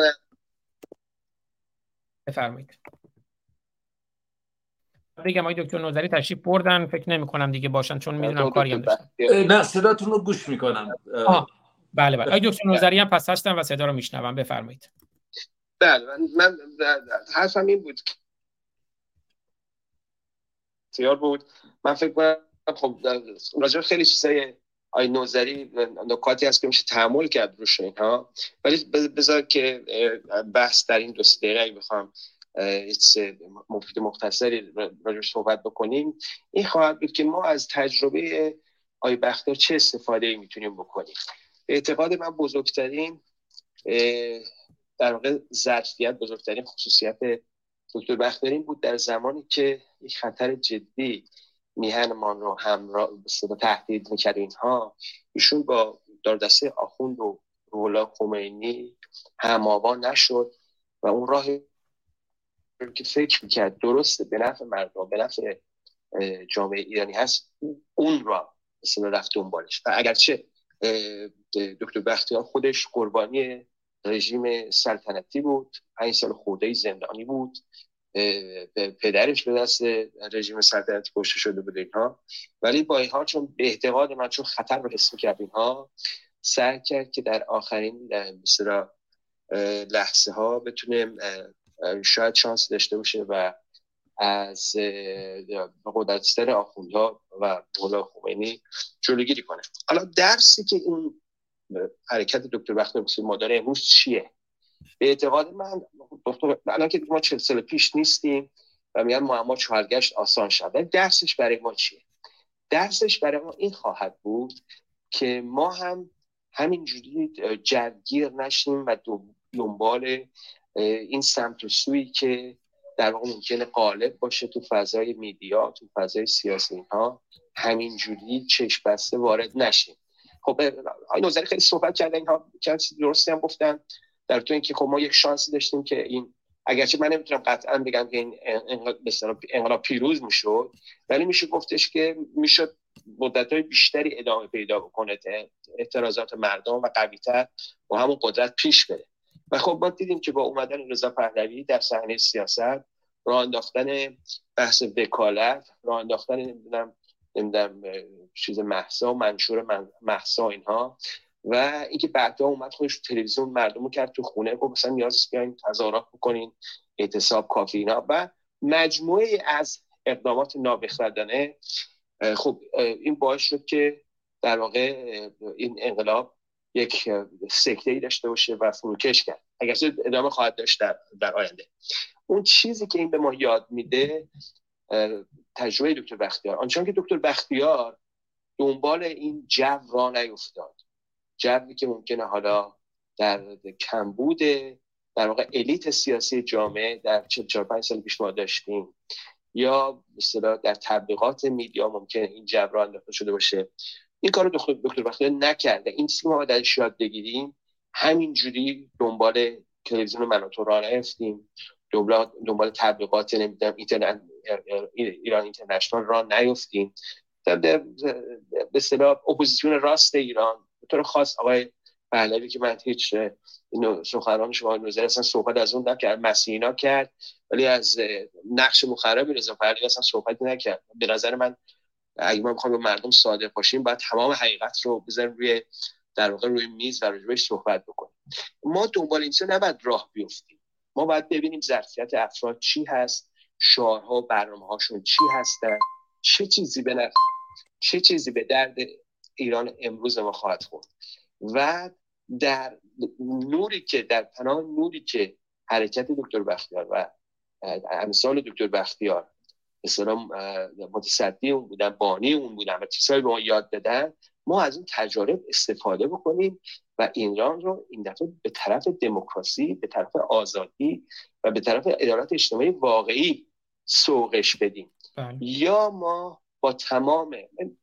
بفرمایید. بگم آقای دکتر نوزری تشریف بردن. فکر نمی کنم دیگه باشن چون می‌دونم کاری هم داشتن. نه صداتون رو گوش می‌کنم. بله بله. آقای دکتر نوزری هم پس هستن و صدا رو میشنوم بفرمایید. بله من, حرفم این بود. اختیار بود. من فکر کنم خب راجع خیلی چیزای آی نوزری نکاتی هست که میشه تحمل کرد روش اینها. ولی بذار که بحث در این دو سه دقیقه بخوام مفید مختصری راجع صحبت بکنیم. این خواهد بود که ما از تجربه آی بختیار چه استفاده می‌تونیم بکنیم؟ اعتقاد من بزرگترین در واقع ظرفیت بزرگترین خصوصیت دکتر بختیاری بود در زمانی که یک خطر جدی میهنمان رو همراه به تهدید می‌کرد. اینها ایشون با داردسته آخوند و رولا خمینی هماوا نشد و اون راه که فکر می‌کرد درسته به نفع مردم به نفع جامعه ایرانی هست اون را مثلا رفت دنبالش. و اگرچه دکتر بختیار خودش قربانی رژیم سلطنتی بود پنج سال خورده زندانی بود. پدرش به دست رژیم سلطنتی کشته شده بود اینها. ولی با اینها چون به اعتقاد من چون خطر رو حس کرد اینها سعی کرد که در آخرین مثلا لحظه ها بتونه شاید شانس داشته باشه و از قدرتستر آخوندها و مولا خمینی جلوگیری کنه. حالا درسی که این حرکت دکتر بختیار ما داره امروز چیه؟ به اعتقاد من دکتر الان که ما چه سال پیش نیستیم و میگن معما چهارگشت آسان شد. درسش برای ما چیه؟ درسش برای ما این خواهد بود که ما هم همینجوری جرگیر نشیم و دنبال این سمت و سویی که در واقع ممکنه غالب باشه تو فضای میدیا تو فضای سیاسی ها همینجوری چشم بسته وارد نشیم. خب آقای نوزری خیلی صحبت کردن اینها چند چیز درستی هم گفتن در تو اینکه خب ما یک شانسی داشتیم که این اگرچه من نمی‌تونم قطعا بگم که این انقلاب پیروز می‌شد ولی میشه گفتش که می‌شد مدت های بیشتری ادامه پیدا بکنه اعتراضات مردم و قویتر با همون قدرت پیش بره. و خب ما دیدیم که با اومدن رضا پهلوی در صحنه سیاست راه انداختن بحث وکالت راه انداختن نمی‌دونم نمی‌دونم چیز محسا منشور محسا اینها. و اینکه بعدا اومد خودش تلویزیون مردم کرد تو خونه گفت مثلا نیاز بیاین تظاهرات بکنین اعتصاب کافی اینا. و مجموعه از اقدامات نابخردانه خب این باعث شد که در واقع این انقلاب یک سکته ای داشته باشه و فروکش کرد. اگر ادامه خواهد داشت در آینده. اون چیزی که این به ما یاد میده تجربه دکتر بختیار. آنچنان که دکتر بختیار دنبال این جو را نیفتاد. جوی که ممکنه حالا در کمبود در واقع الیت سیاسی جامعه در 4 5 سال پیش ما داشتیم. یا مثلا در تبلیغات میدیا ممکنه این جو را انداخته شده باشه. این کارو دکتر دکتر بختیار نکرده. این چیزی ما درش یاد بگیریم. همینجوری دنبال تلویزیون مناتو را نیفتیم. دنبال تبلیغات نمی‌دونم ایران اینترنشنال را نیفتیم به اصطلاح اپوزیسیون راست ایران به طور خاص آقای پهلوی که من هیچ سخنران شما نوزر اصلا صحبت از اون نکرد مسیحینا کرد ولی از نقش مخرب رضا پهلوی اصلا صحبت نکرد. به نظر من اگه ما بخوایم به مردم صادق باشیم باید تمام حقیقت رو بذاریم روی در واقع روی میز و روش صحبت بکنیم. ما دنبال این نباید راه بیفتیم. ما باید ببینیم ظرفیت افراد چی هست. شعارها و برنامه هاشون چی هستن؟ چه چیزی به چه چیزی به درد ایران امروز ما خواهد خورد؟ و در نوری که در پناه نوری که حرکت دکتر بختیار و امثال دکتر بختیار مثلا متصدی اون بودن بانی اون بودن و چیزهایی به ما یاد بدن ما از این تجارب استفاده بکنیم و ایران رو این دفعه به طرف دموکراسی به طرف آزادی و به طرف ادارات اجتماعی واقعی سوقش بدیم. بله. یا ما با تمام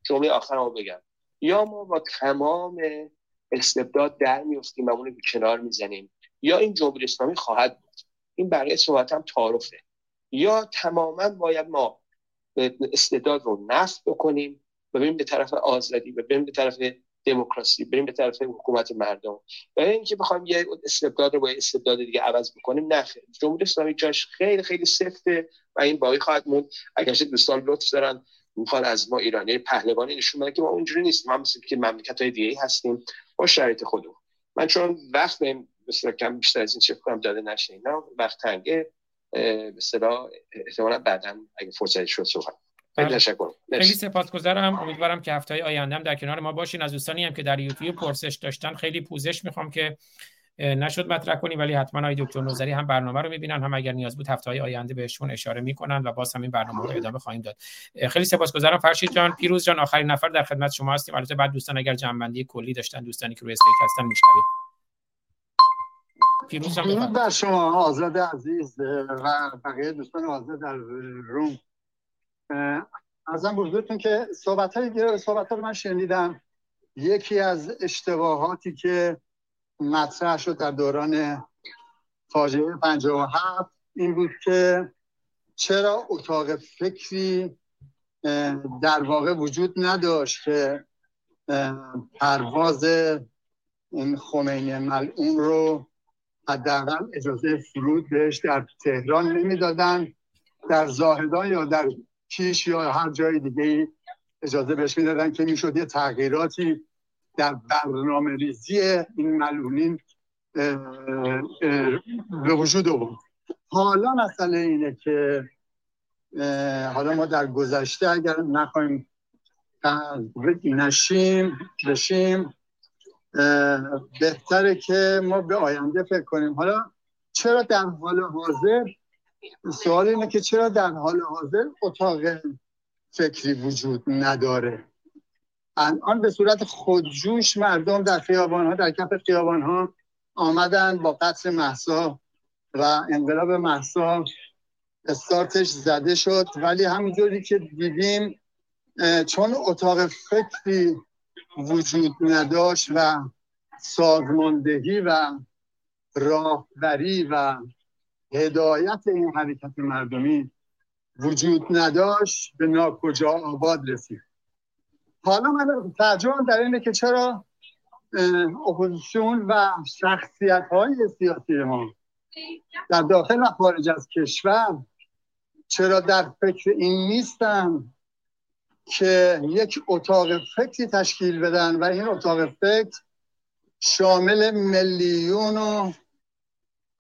جمله آخر رو بگم. یا ما با تمام استبداد در میفتیم و اون کنار می‌زنیم یا این جمهوری اسلامی خواهد بود. این بقیه صحبت هم تعارفه. یا تماما باید ما استعداد رو نفت بکنیم و بریم به طرف آزادی و بریم به طرف دموکراسی بریم به طرف حکومت مردم. و اینکه بخوایم یه استبداد رو با استبداد دیگه عوض بکنیم نه جمهوری اسلامی جاش خیلی خیلی سفته و این باقی خواهد موند. اگرچه دوستان لطف دارن می‌خوان از ما ایرانی پهلوانی نشون بدن که ما اونجوری نیستیم. ما مثل که مملکت های دیگه هستیم. با شرایط خودمون. من چون وقت بهم مثلا کم بیشتر از این چه کنم داده نشه اینا وقت تنگه. به احتمالاً بعدا اگه فرصتی شد صحبت خیلی بله. تشکر. خیلی سپاسگزارم. امیدوارم که هفته های آینده هم در کنار ما باشین. از دوستانی هم که در یوتیوب پرسش داشتن خیلی پوزش می‌خوام که نشد مطرح کنیم ولی حتما آقای دکتر نوزری هم برنامه رو می‌بینن. هم اگر نیاز بود هفته های آینده بهشون اشاره می‌کنن و باز هم این برنامه رو ادامه خواهیم داد. خیلی سپاسگزارم. فرشید جان پیروز جان آخرین نفر در خدمت شما هستیم. البته بعد دوستان اگر جنبندی کلی داشتن دوستانی که روی استیج هستن میشنوید پیروز جان در شما آزاد عزیز و بقیه دوستان آزاد در روم. ارزم بزرگتون که صحبت های صحبت رو من شنیدم. یکی از اشتباهاتی که مطرح شد در دوران فاجعه 57 این بود که چرا اتاق فکری در واقع وجود نداشت که پرواز این خمینی ملعون رو حداقل اجازه فرود بهش در تهران نمی‌دادن در زاهدان یا در کیش یا هر جای دیگه اجازه بهش می‌دادن که می‌شد یه تغییراتی در برنامه ریزی این ملونین به وجود آورد. حالا مسئله اینه که حالا ما در گذشته اگر نخواهیم نشیم بشیم بهتره که ما به آینده فکر کنیم. حالا چرا در حال حاضر سوال اینه که چرا در حال حاضر اتاق فکری وجود نداره؟ الان به صورت خودجوش مردم در خیابان ها در کف خیابان ها آمدن با قتل محسا و انقلاب محسا استارتش زده شد. ولی همونجوری که دیدیم چون اتاق فکری وجود نداشت و سازماندهی و راهبری و هدایت این حرکت مردمی وجود نداشت به ناکجا آباد رسید. حالا من ترجمه در اینه که چرا اپوزیسیون و شخصیت های سیاسی ما در داخل و خارج از کشور چرا در فکر این نیستن که یک اتاق فکری تشکیل بدن و این اتاق فکر شامل میلیون و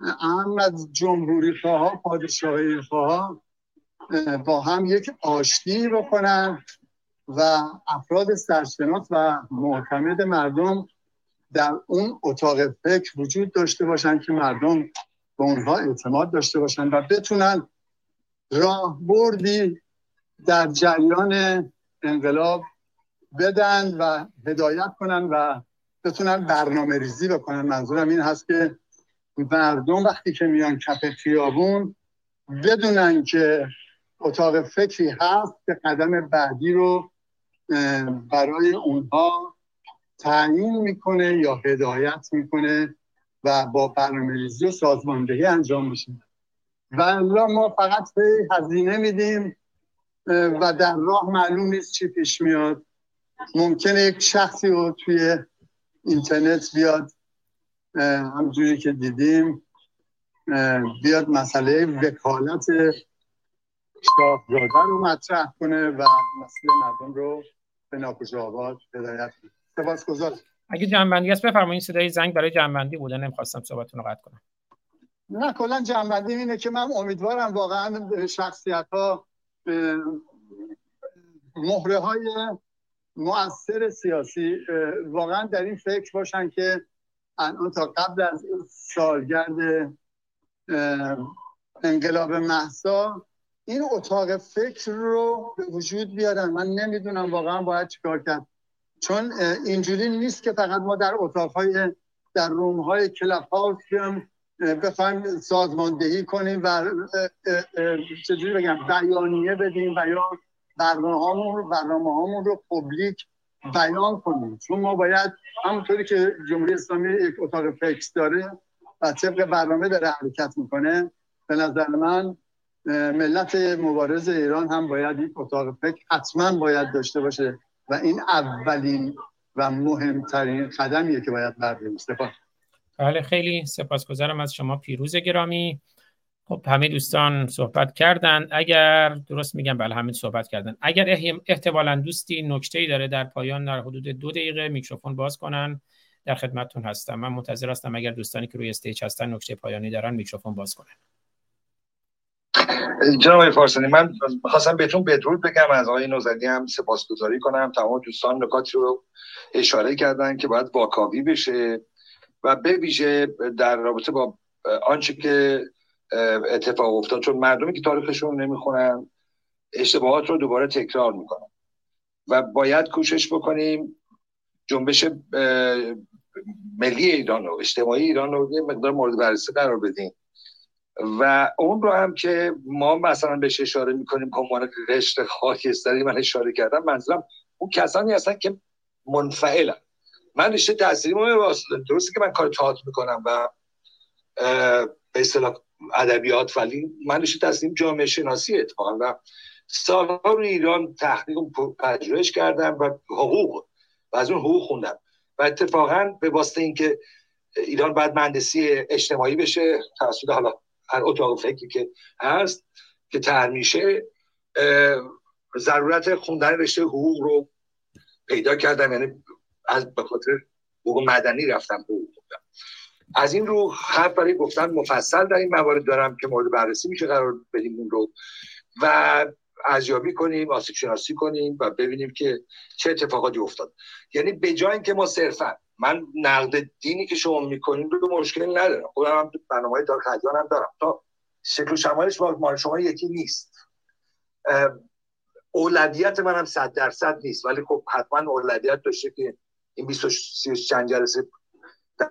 اهم از جمهوری خواه پادشاهی خواه با هم یک آشتی بکنن و افراد سرشناس و معتمد مردم در اون اتاق فکر وجود داشته باشن که مردم به اونها اعتماد داشته باشن و بتونن راه بردی در جریان انقلاب بدن و هدایت کنن و بتونن برنامه ریزی بکنن. منظورم این هست که مردم وقتی که میان کف خیابون بدونن که اتاق فکری هست که قدم بعدی رو برای اونها تعیین می‌کنه یا هدایت می‌کنه و با برنامه ریزی و سازماندهی انجام میشه. و ما فقط هزینه میدیم و در راه معلوم نیست چی پیش میاد. ممکنه یک شخصی رو توی اینترنت بیاد همجوری که دیدیم بیاد مسئله وکالت شاهزاده رو مطرح کنه و مسئله مردم رو به ناکجا آباد هدایت کنه. سپاس گذار اگه جنبندی هست بفرمایید صدای زنگ برای جنبندی بوده. نمی‌خواستم صحبتتون رو قطع کنم. نه کلا جنبندی اینه که من امیدوارم واقعا شخصیت ها مهره های مؤثر سیاسی واقعا در این فکر باشن که الان تا قبل از سالگرد انقلاب محسا این اتاق فکر رو به وجود بیارن. من نمی‌دونم واقعا باید چیکار کرد. چون اینجوری نیست که فقط ما در اتاقهای در رومهای کلاب هاوس بخوایم سازماندهی کنیم و چجوری بگم بیانیه بدیم و یا برنامه برنامه رو پبلیک بیان کنیم. چون ما باید همونطوری که جمهوری اسلامی یک اتاق فکس داره و طبق برنامه داره حرکت می‌کنه به نظر من ملت مبارز ایران هم باید یک اتاق فکر حتما باید داشته باشه و این اولین و مهمترین قدمیه که باید برداریم. سپاس بله خیلی سپاسگزارم از شما پیروز گرامی. خب همه دوستان صحبت کردن. اگر درست میگم بله همین صحبت کردن. اگر احتمالا دوستی نکته ای داره در پایان در حدود دو دقیقه میکروفون باز کنن. در خدمتتون هستم. من منتظر هستم اگر دوستانی که روی stage هستن نکته پایانی دارن میکروفون باز کنن. جناب فارسانی من خواستم بهتون بدرود بگم. از آقای نوذری هم سپاسگزاری کنم. تمام دوستان نکاتی رو اشاره کردن که باید واکاوی بشه و به در رابطه با آنچه که اتفاق افتاد. چون مردمی که تاریخشون نمی‌خونن اشتباهات رو دوباره تکرار می‌کنن. و باید کوشش بکنیم جنبش ملی ایران و اجتماعی ایران رو یه مقدار مورد بررسی قرار بدیم. و اون رو هم که ما مثلا بهش اشاره می‌کنیم که عنوان رشت خاکستری من اشاره کردم منظورم اون کسانی هستن که منفعلن. من رشته تحصیلی درسته که من کار تئاتر می‌کنم و به اصطلاح ادبیات ولی من رشته تحصیلیم جامعه شناسی اتفاقا. و سالها رو ایران تحقیق و پژوهش کردم و حقوق و از اون حقوق خوندم. و اتفاقا به واسطه اینکه ایران باید مهندسی اجتماعی بشه توسط حالا هر اتاق فکری که هست که تر میشه ضرورت خوندن رشته حقوق رو پیدا کردم. یعنی از به خاطر حقوق مدنی رفتم حقوق. از این رو حرف برای گفتن مفصل در این موارد دارم که مورد بررسی میشه قرار بدیم اون رو و ارزیابی کنیم آسیب شناسی کنیم و ببینیم که چه اتفاقاتی افتاد. یعنی به جای اینکه ما صرفا من نقد دینی که شما می‌کنیم رو مشکل ندارم. خودم هم برنامه های دار هم دارم. تا شکل و با شما یکی نیست. اولویت من هم صد درصد نیست. ولی خب حتما اولویت داشته که این 20 چند جلسه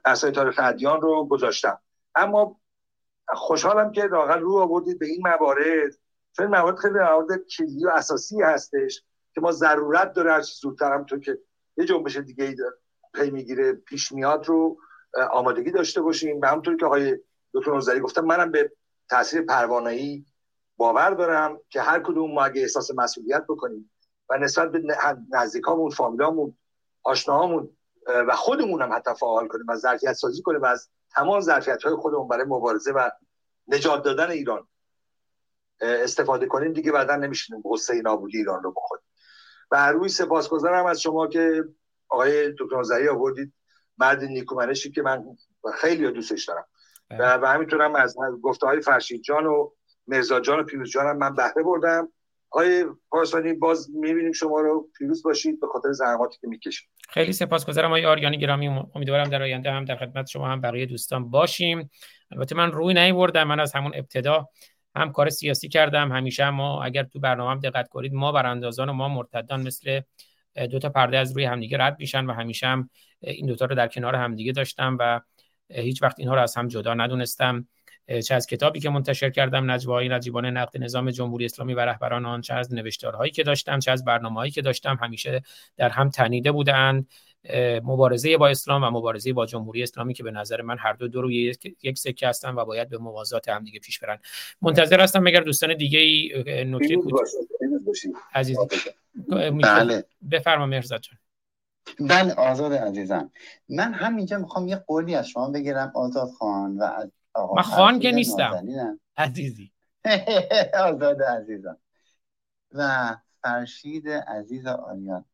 درسای تاریخ ادیان رو گذاشتم. اما خوشحالم که واقعا رو آوردید به این موارد. چون موارد خیلی موارد کلیدی و اساسی هستش که ما ضرورت داره هر زودتر هم تو که یه جنبش دیگه پی می‌گیره پیش میاد رو آمادگی داشته باشیم. و همونطور که آقای دکتر نوزری گفتم منم به تاثیر پروانه‌ای باور دارم که هر کدوم ما اگه احساس مسئولیت بکنیم و نسبت به نزدیکامون فامیلامون آشناهامون و خودمون هم حتی فعال کنیم و ظرفیت سازی کنیم و از تمام ظرفیت های خودمون برای مبارزه و نجات دادن ایران استفاده کنیم دیگه بعدا نمیشینیم غصه نابودی ایران رو بخوریم. و روی سپاسگزارم از شما که آقای دکتر نظری آوردید. مرد نیکومنشی که من خیلی دوستش دارم. و, و همینطورم از گفته های فرشید جان و مرزا جان و پیروز جان من بهره بردم. آقای پارسانی باز می‌بینیم شما رو پیروز باشید به خاطر زحماتی که می‌کشید. خیلی سپاسگزارم آقای آریانی گرامی. امیدوارم در آینده هم در خدمت شما هم بقیه دوستان باشیم. البته من روی نیوردم من از همون ابتدا هم کار سیاسی کردم. همیشه ما اگر تو برنامه هم دقت کنید ما براندازان و ما مرتدان مثل دو تا پرده از روی همدیگه رد میشن و همیشه هم این دوتا رو در کنار همدیگه داشتم و هیچ وقت اینها رو از هم جدا ندونستم. چه از کتابی که منتشر کردم نجوای نجیبان نقد نظام جمهوری اسلامی و رهبران آن چه از نوشتارهایی که داشتم چه از برنامه‌هایی که داشتم همیشه در هم تنیده بودند. مبارزه با اسلام و مبارزه با جمهوری اسلامی که به نظر من هر دو دو روی یک سکه هستن و باید به موازات هم دیگه پیش برن. منتظر هستم اگر دوستان دیگه ای نکته عزیز بله. بفرما مرزا جان. بله آزاد عزیزم. من همینجا می‌خوام یه قولی از شما بگیرم آزاد خان و از من خان که نیستم. عزیزی. آزاد عزیزم. و فرشید عزیز آریان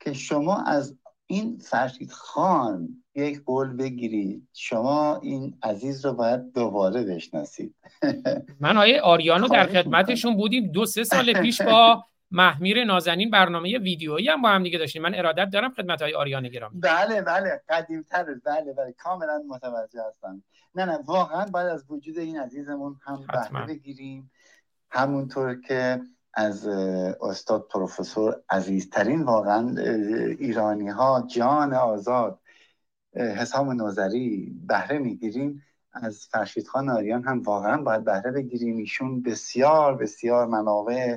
که شما از این فرشید خان یک قول بگیرید. شما این عزیز رو باید دوباره بشناسید. من آیه آریانو در خدمتشون بودیم دو سه سال پیش با محمیر نازنین برنامه ویدیویی هم با هم دیگه داشتیم. من ارادت دارم خدمت های آریان گرامی. بله بله قدیم تر بله بله کاملا متوجه هستم. نه نه واقعا باید از وجود این عزیزمون هم بهره بگیریم. همونطور که از استاد پروفسور عزیزترین واقعا ایرانی ها جان آزاد حسام نوزری بهره می‌گیریم. از فرشید خان آریان هم واقعا باید بهره بگیریم. ایشون بسیار بسیار منابع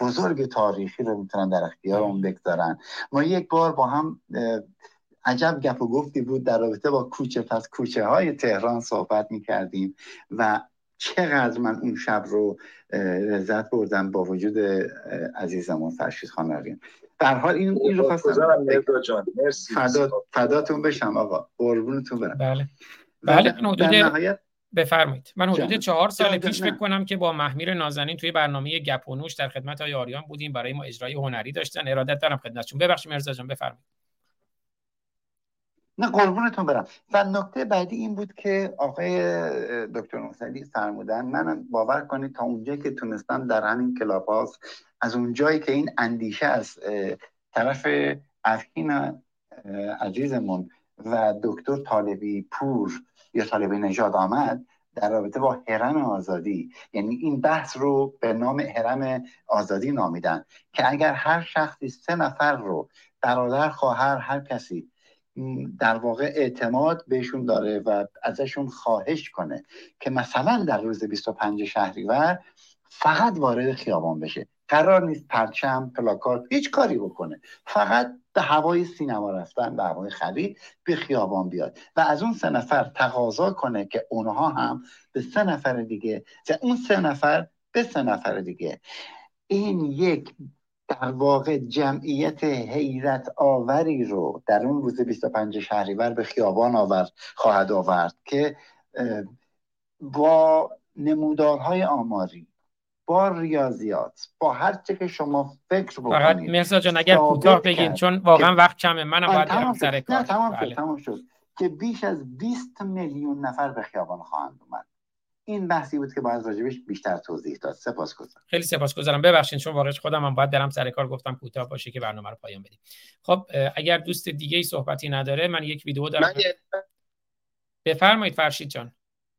بزرگ تاریخی رو می‌تونن در اختیار اون بگذارن. ما یک بار با هم عجب گپ و گفتی بود در رابطه با کوچه. پس کوچه های تهران صحبت می‌کردیم و چقدر من اون شب رو لذت بردم با وجود عزیزمون فرشید خان در حال این, این رو خواستم فدا فداتون بشم آقا. قربونتون برم. بله. بله حدود بفرمایید. من حدود چهار سال پیش فکر کنم که با محمیر نازنین توی برنامه گپ و نوش در خدمت های آریان بودیم. برای ما اجرای هنری داشتن. ارادت دارم خدمتشون ببخشید مرزا جان بفرمایید. نه قربونتون برم. و نکته بعدی این بود که آقای دکتر نوسلی فرمودن منم باور کنید تا اونجایی که تونستم در همین کلاب از اونجایی که این اندیشه از طرف افکین عزیزمون و دکتر طالبی پور یا طالبی نژاد آمد در رابطه با هرم آزادی. یعنی این بحث رو به نام هرم آزادی نامیدن که اگر هر شخصی سه نفر رو برادر خواهر هر کسی در واقع اعتماد بهشون داره و ازشون خواهش کنه که مثلا در روز 25 شهریور فقط وارد خیابان بشه. قرار نیست پرچم پلاکارد هیچ کاری بکنه. فقط به هوای سینما رفتن به هوای خرید به خیابان بیاد. و از اون سه نفر تقاضا کنه که اونها هم به سه نفر دیگه اون سه نفر به سه نفر دیگه. این یک در واقع جمعیت حیرت آوری رو در اون روز 25 شهریور به خیابان آورد خواهد آورد که با نمودارهای آماری با ریاضیات با هر چه که شما فکر بکنید فقط مرزا جان اگر کوتاه بگین چون واقعا وقت کمه منم باید برم سر کار. تمام شد بله. تمام شد که بیش از 20 میلیون نفر به خیابان خواهند اومد. این بحثی بود که باید راجبش بیشتر توضیح داد. سپاسگزارم خیلی سپاسگزارم ببخشید چون واقعا خودم هم باید برم سر کار گفتم کوتاه باشه که برنامه رو پایان بدیم. خب اگر دوست دیگه ای صحبتی نداره من یک ویدیو دارم. من... بفرمایید فرشید جان.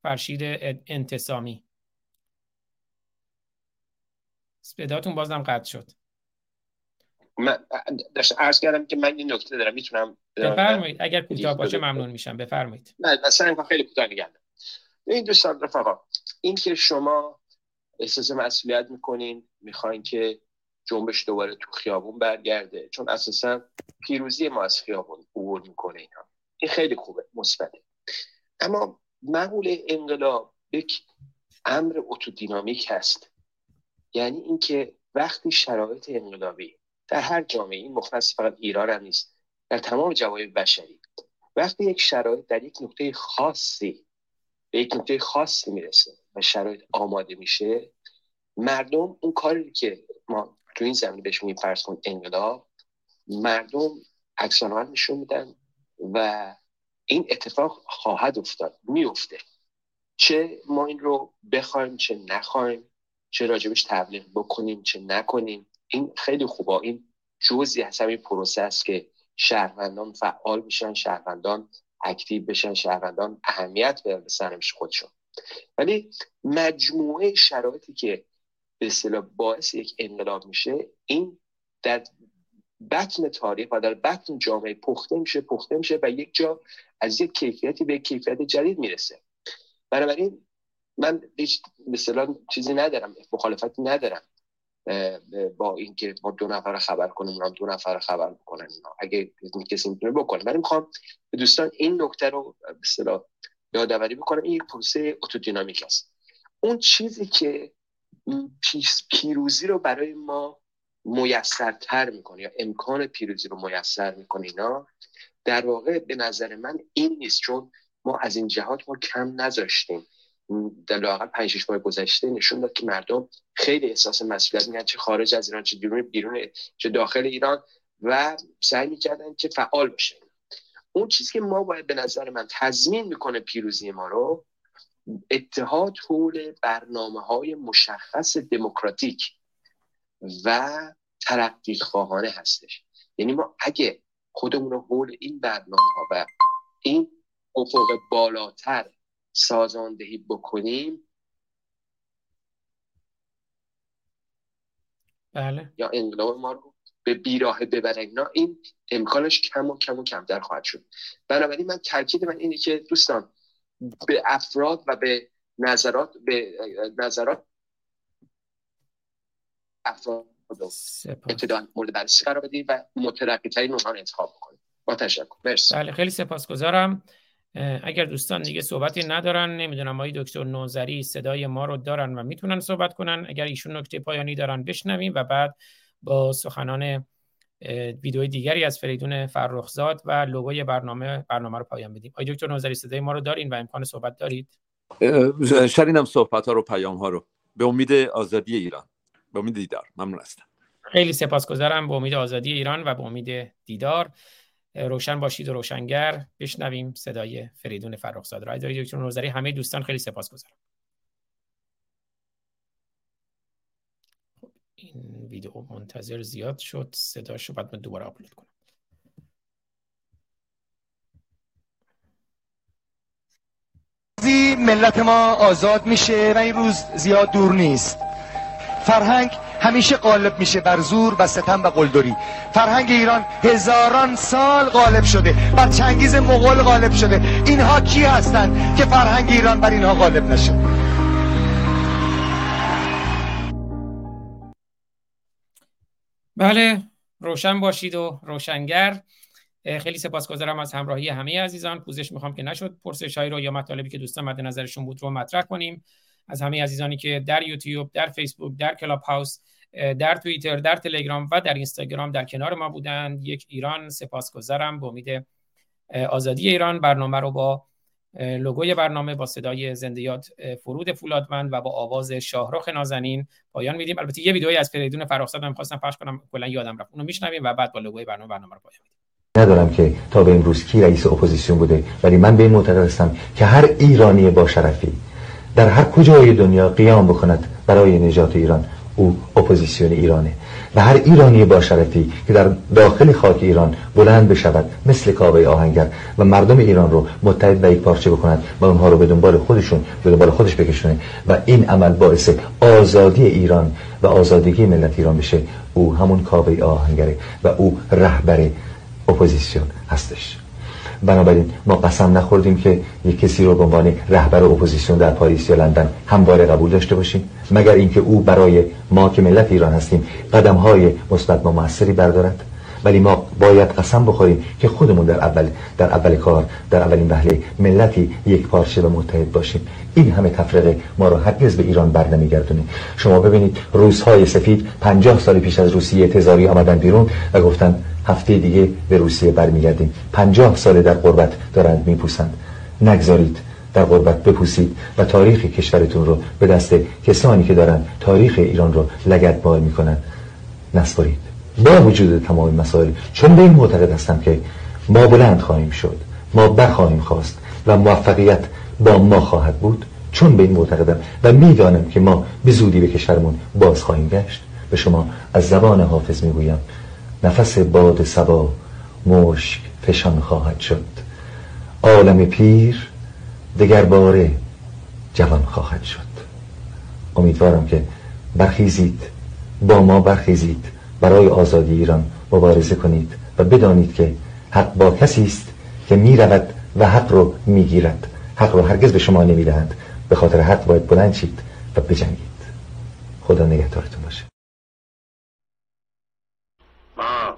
فرشید انتصامی صداتون بازم قطع شد. من داشت عرض کردم که من این نکته دارم می‌تونم بفرمایید. اگر کوتاه باشه ممنون میشم. بفرمایید. نه مثلا خیلی کوتاه نگردم این دوستان رفقا این که شما احساس مسئولیت می‌کنین می‌خواین که جنبش دوباره تو خیابون برگرده چون اساسا پیروزی ما از خیابون عبور می‌کنه اینا. این خیلی خوبه مثبته. اما معمول انقلاب یک امر اتودینامیک هست. یعنی اینکه وقتی شرایط انقلابی در هر جامعه این مختص فقط ایران هم نیست در تمام جوایع بشری وقتی یک شرایط در یک نقطه خاصی به یک نقطه خاصی می‌رسه و شرایط آماده میشه مردم اون کاری که ما تو این زمینه بهش میگیم فرض کن انقلاب مردم عکسالعمل نشون میدن و این اتفاق خواهد افتاد میفته. چه ما این رو بخوایم چه نخوایم چه راجبش تبلیغ بکنیم چه نکنیم. این خیلی خوبه. این جزی از همین پروسه است که شهروندان فعال بشن شهروندان اکتیو بشن شهروندان اهمیت بدن به سرنوشت خودشون. ولی مجموعه شرایطی که به اصطلاح باعث یک انقلاب میشه این در بطن تاریخ و در بطن جامعه پخته میشه پخته میشه و یک جا از یک کیفیتی به کیفیت جدید می‌رسه. بنابراین من هیچ مثلا چیزی ندارم مخالفتی ندارم با اینکه ما دو نفر خبر کنیم اونم دو نفر خبر بکنن اینا. اگه کسی می‌تونه بکنه. ولی می‌خوام به دوستان این نکته رو به اصطلاح یادآوری بکنم. این پروسه اتودینامیک است. اون چیزی که پیروزی رو برای ما میسرتر می‌کنه یا امکان پیروزی رو میسر می‌کنه اینا در واقع به نظر من این نیست. چون ما از این جهات ما کم نذاشتیم. لاقل پنج شش ماه گذشته نشون داد که مردم خیلی احساس مسئولیت می‌کنن چه خارج از ایران چه بیرون بیرون چه داخل ایران و سعی می‌کردن که فعال بشه اون چیزی که ما باید به نظر من تضمین می‌کنه پیروزی ما رو اتحاد حول برنامه های مشخص دموکراتیک و ترقی خواهانه هستش. یعنی ما اگه خودمون رو حول این برنامه ها و این افق بالاتر سازاندهی بکنیم؟ بله. یا انقلاب ما رو به بیراه ببرن؟ اینا این امکانش کم و کم و کمتر خواهد شد. بنابراین من تاکید من اینه که دوستان به افراد و به نظرات به نظرات افراد ابتدا مورد بررسی قرار بدیم و مترقی ترین اونها انتخاب بکنیم. با تشکر. مرسی. بله خیلی سپاسگزارم. اگر دوستان دیگه صحبتی ندارن نمی‌دونم آقای دکتر نوزری صدای ما رو دارن و می‌تونن صحبت کنن. اگر ایشون نکته پایانی دارن بشنویم و بعد با سخنان ویدیوی دیگری از فریدون فرخزاد و لوگوی برنامه برنامه رو پایان بدیم. آقای دکتر نوزری صدای ما رو دارین و امکان صحبت دارید؟ شنیدم صحبت ها رو پیام ها رو. به امید آزادی ایران. به امید دیدار. ممنون هستم. خیلی سپاسگزارم. به امید آزادی ایران و به امید دیدار. روشن باشید و روشنگر. بشنویم صدای فریدون فرخزاد را دکتر نوزری همه دوستان خیلی سپاسگزارم. خب این ویدیو منتظر زیاد شد. صداشو بعد من دوباره آپلود کنم. ملت ما آزاد میشه و این روز زیاد دور نیست. فرهنگ همیشه غالب میشه بر زور و ستم و قلدری. فرهنگ ایران هزاران سال غالب شده بر چنگیز مغول غالب شده. اینها کی هستند که فرهنگ ایران بر اینها غالب نشه بله روشن باشید و روشنگر. خیلی سپاسگزارم از همراهی همه عزیزان. پوزش می‌خوام که نشد. پرسش رو یا مطالبی که دوستان مد نظرشون بود رو مطرح کنیم. از همه عزیزانی که در یوتیوب در فیسبوک در کلاب هاوس در توییتر در تلگرام و در اینستاگرام در کنار ما بودند. یک ایران سپاسگزارم به امید آزادی ایران. برنامه رو با لوگوی برنامه با صدای زنده‌یاد فرود فولادمند و با آواز شاهرخ نازنین پایان میدیم. البته یه ویدئویی از فریدون فرخزاد من خواستم پخش کنم. کلا یادم رفت. اونو میشنویم و بعد با لوگوی برنامه برنامه رو پایان میدیم. ندارم که تا به امروز کی رئیس اپوزیسیون بوده ولی من به این معتقد هستم که هر ایرانی با شرفی در هر کجای دنیا قیام بکند برای نجات ایران. او اپوزیسیون ایرانه و هر ایرانی با شرفی که در داخل خاک ایران بلند بشود مثل کاوه آهنگر و مردم ایران رو متحد و یک پارچه بکنند و اونها رو به دنبال خودشون به دنبال خودش بکشونه و این عمل باعث آزادی ایران و آزادگی ملت ایران بشه. او همون کاوه آهنگره و او رهبر اپوزیسیون هستش. بنابراین ما قسم نخوردیم که یک کسی رو به عنوان رهبر اپوزیسیون در پاریس یا لندن همواره قبول داشته باشیم مگر اینکه او برای ما که ملت ایران هستیم قدم های مثبت و موثری بردارد؟ ولی ما باید قسم بخوریم که خودمون در اول در اول کار در اولین وهله ملتی یک پارچه و متحد باشیم. این همه تفرقه ما رو هرگز به ایران بر نمیگردونه. شما ببینید روزهای سفید پنجاه سال پیش از روسیه تزاری آمدن بیرون و گفتن هفته دیگه به روسیه برمیگردیم. پنجاه سال در قربت دارند میپوسند. نگذارید در غربت بپوسید و تاریخ کشورتون رو به دست کسانی که دارن تاریخ ایران رو لگت بار می‌کنن. نسپارید. با وجود تمام مسائل چون به این معتقد هستم که ما بلند خواهیم شد ما برخواهیم خواست و موفقیت با ما خواهد بود چون به این معتقدم و می‌دانم که ما به زودی به کشورمون باز خواهیم گشت. به شما از زبان حافظ می‌گویم. نفس باد سبا مشک فشان خواهد شد. عالم پیر دگر باره جوان خواهد شد. امیدوارم که برخیزید با ما برخیزید برای آزادی ایران مبارزه کنید و بدانید که حق با کسی است که می‌رود و حق رو می‌گیرد. حق رو هرگز به شما نمی‌دهند به خاطر حق باید بلند شید و بجنگید. خدا نگهدارتون باشه ما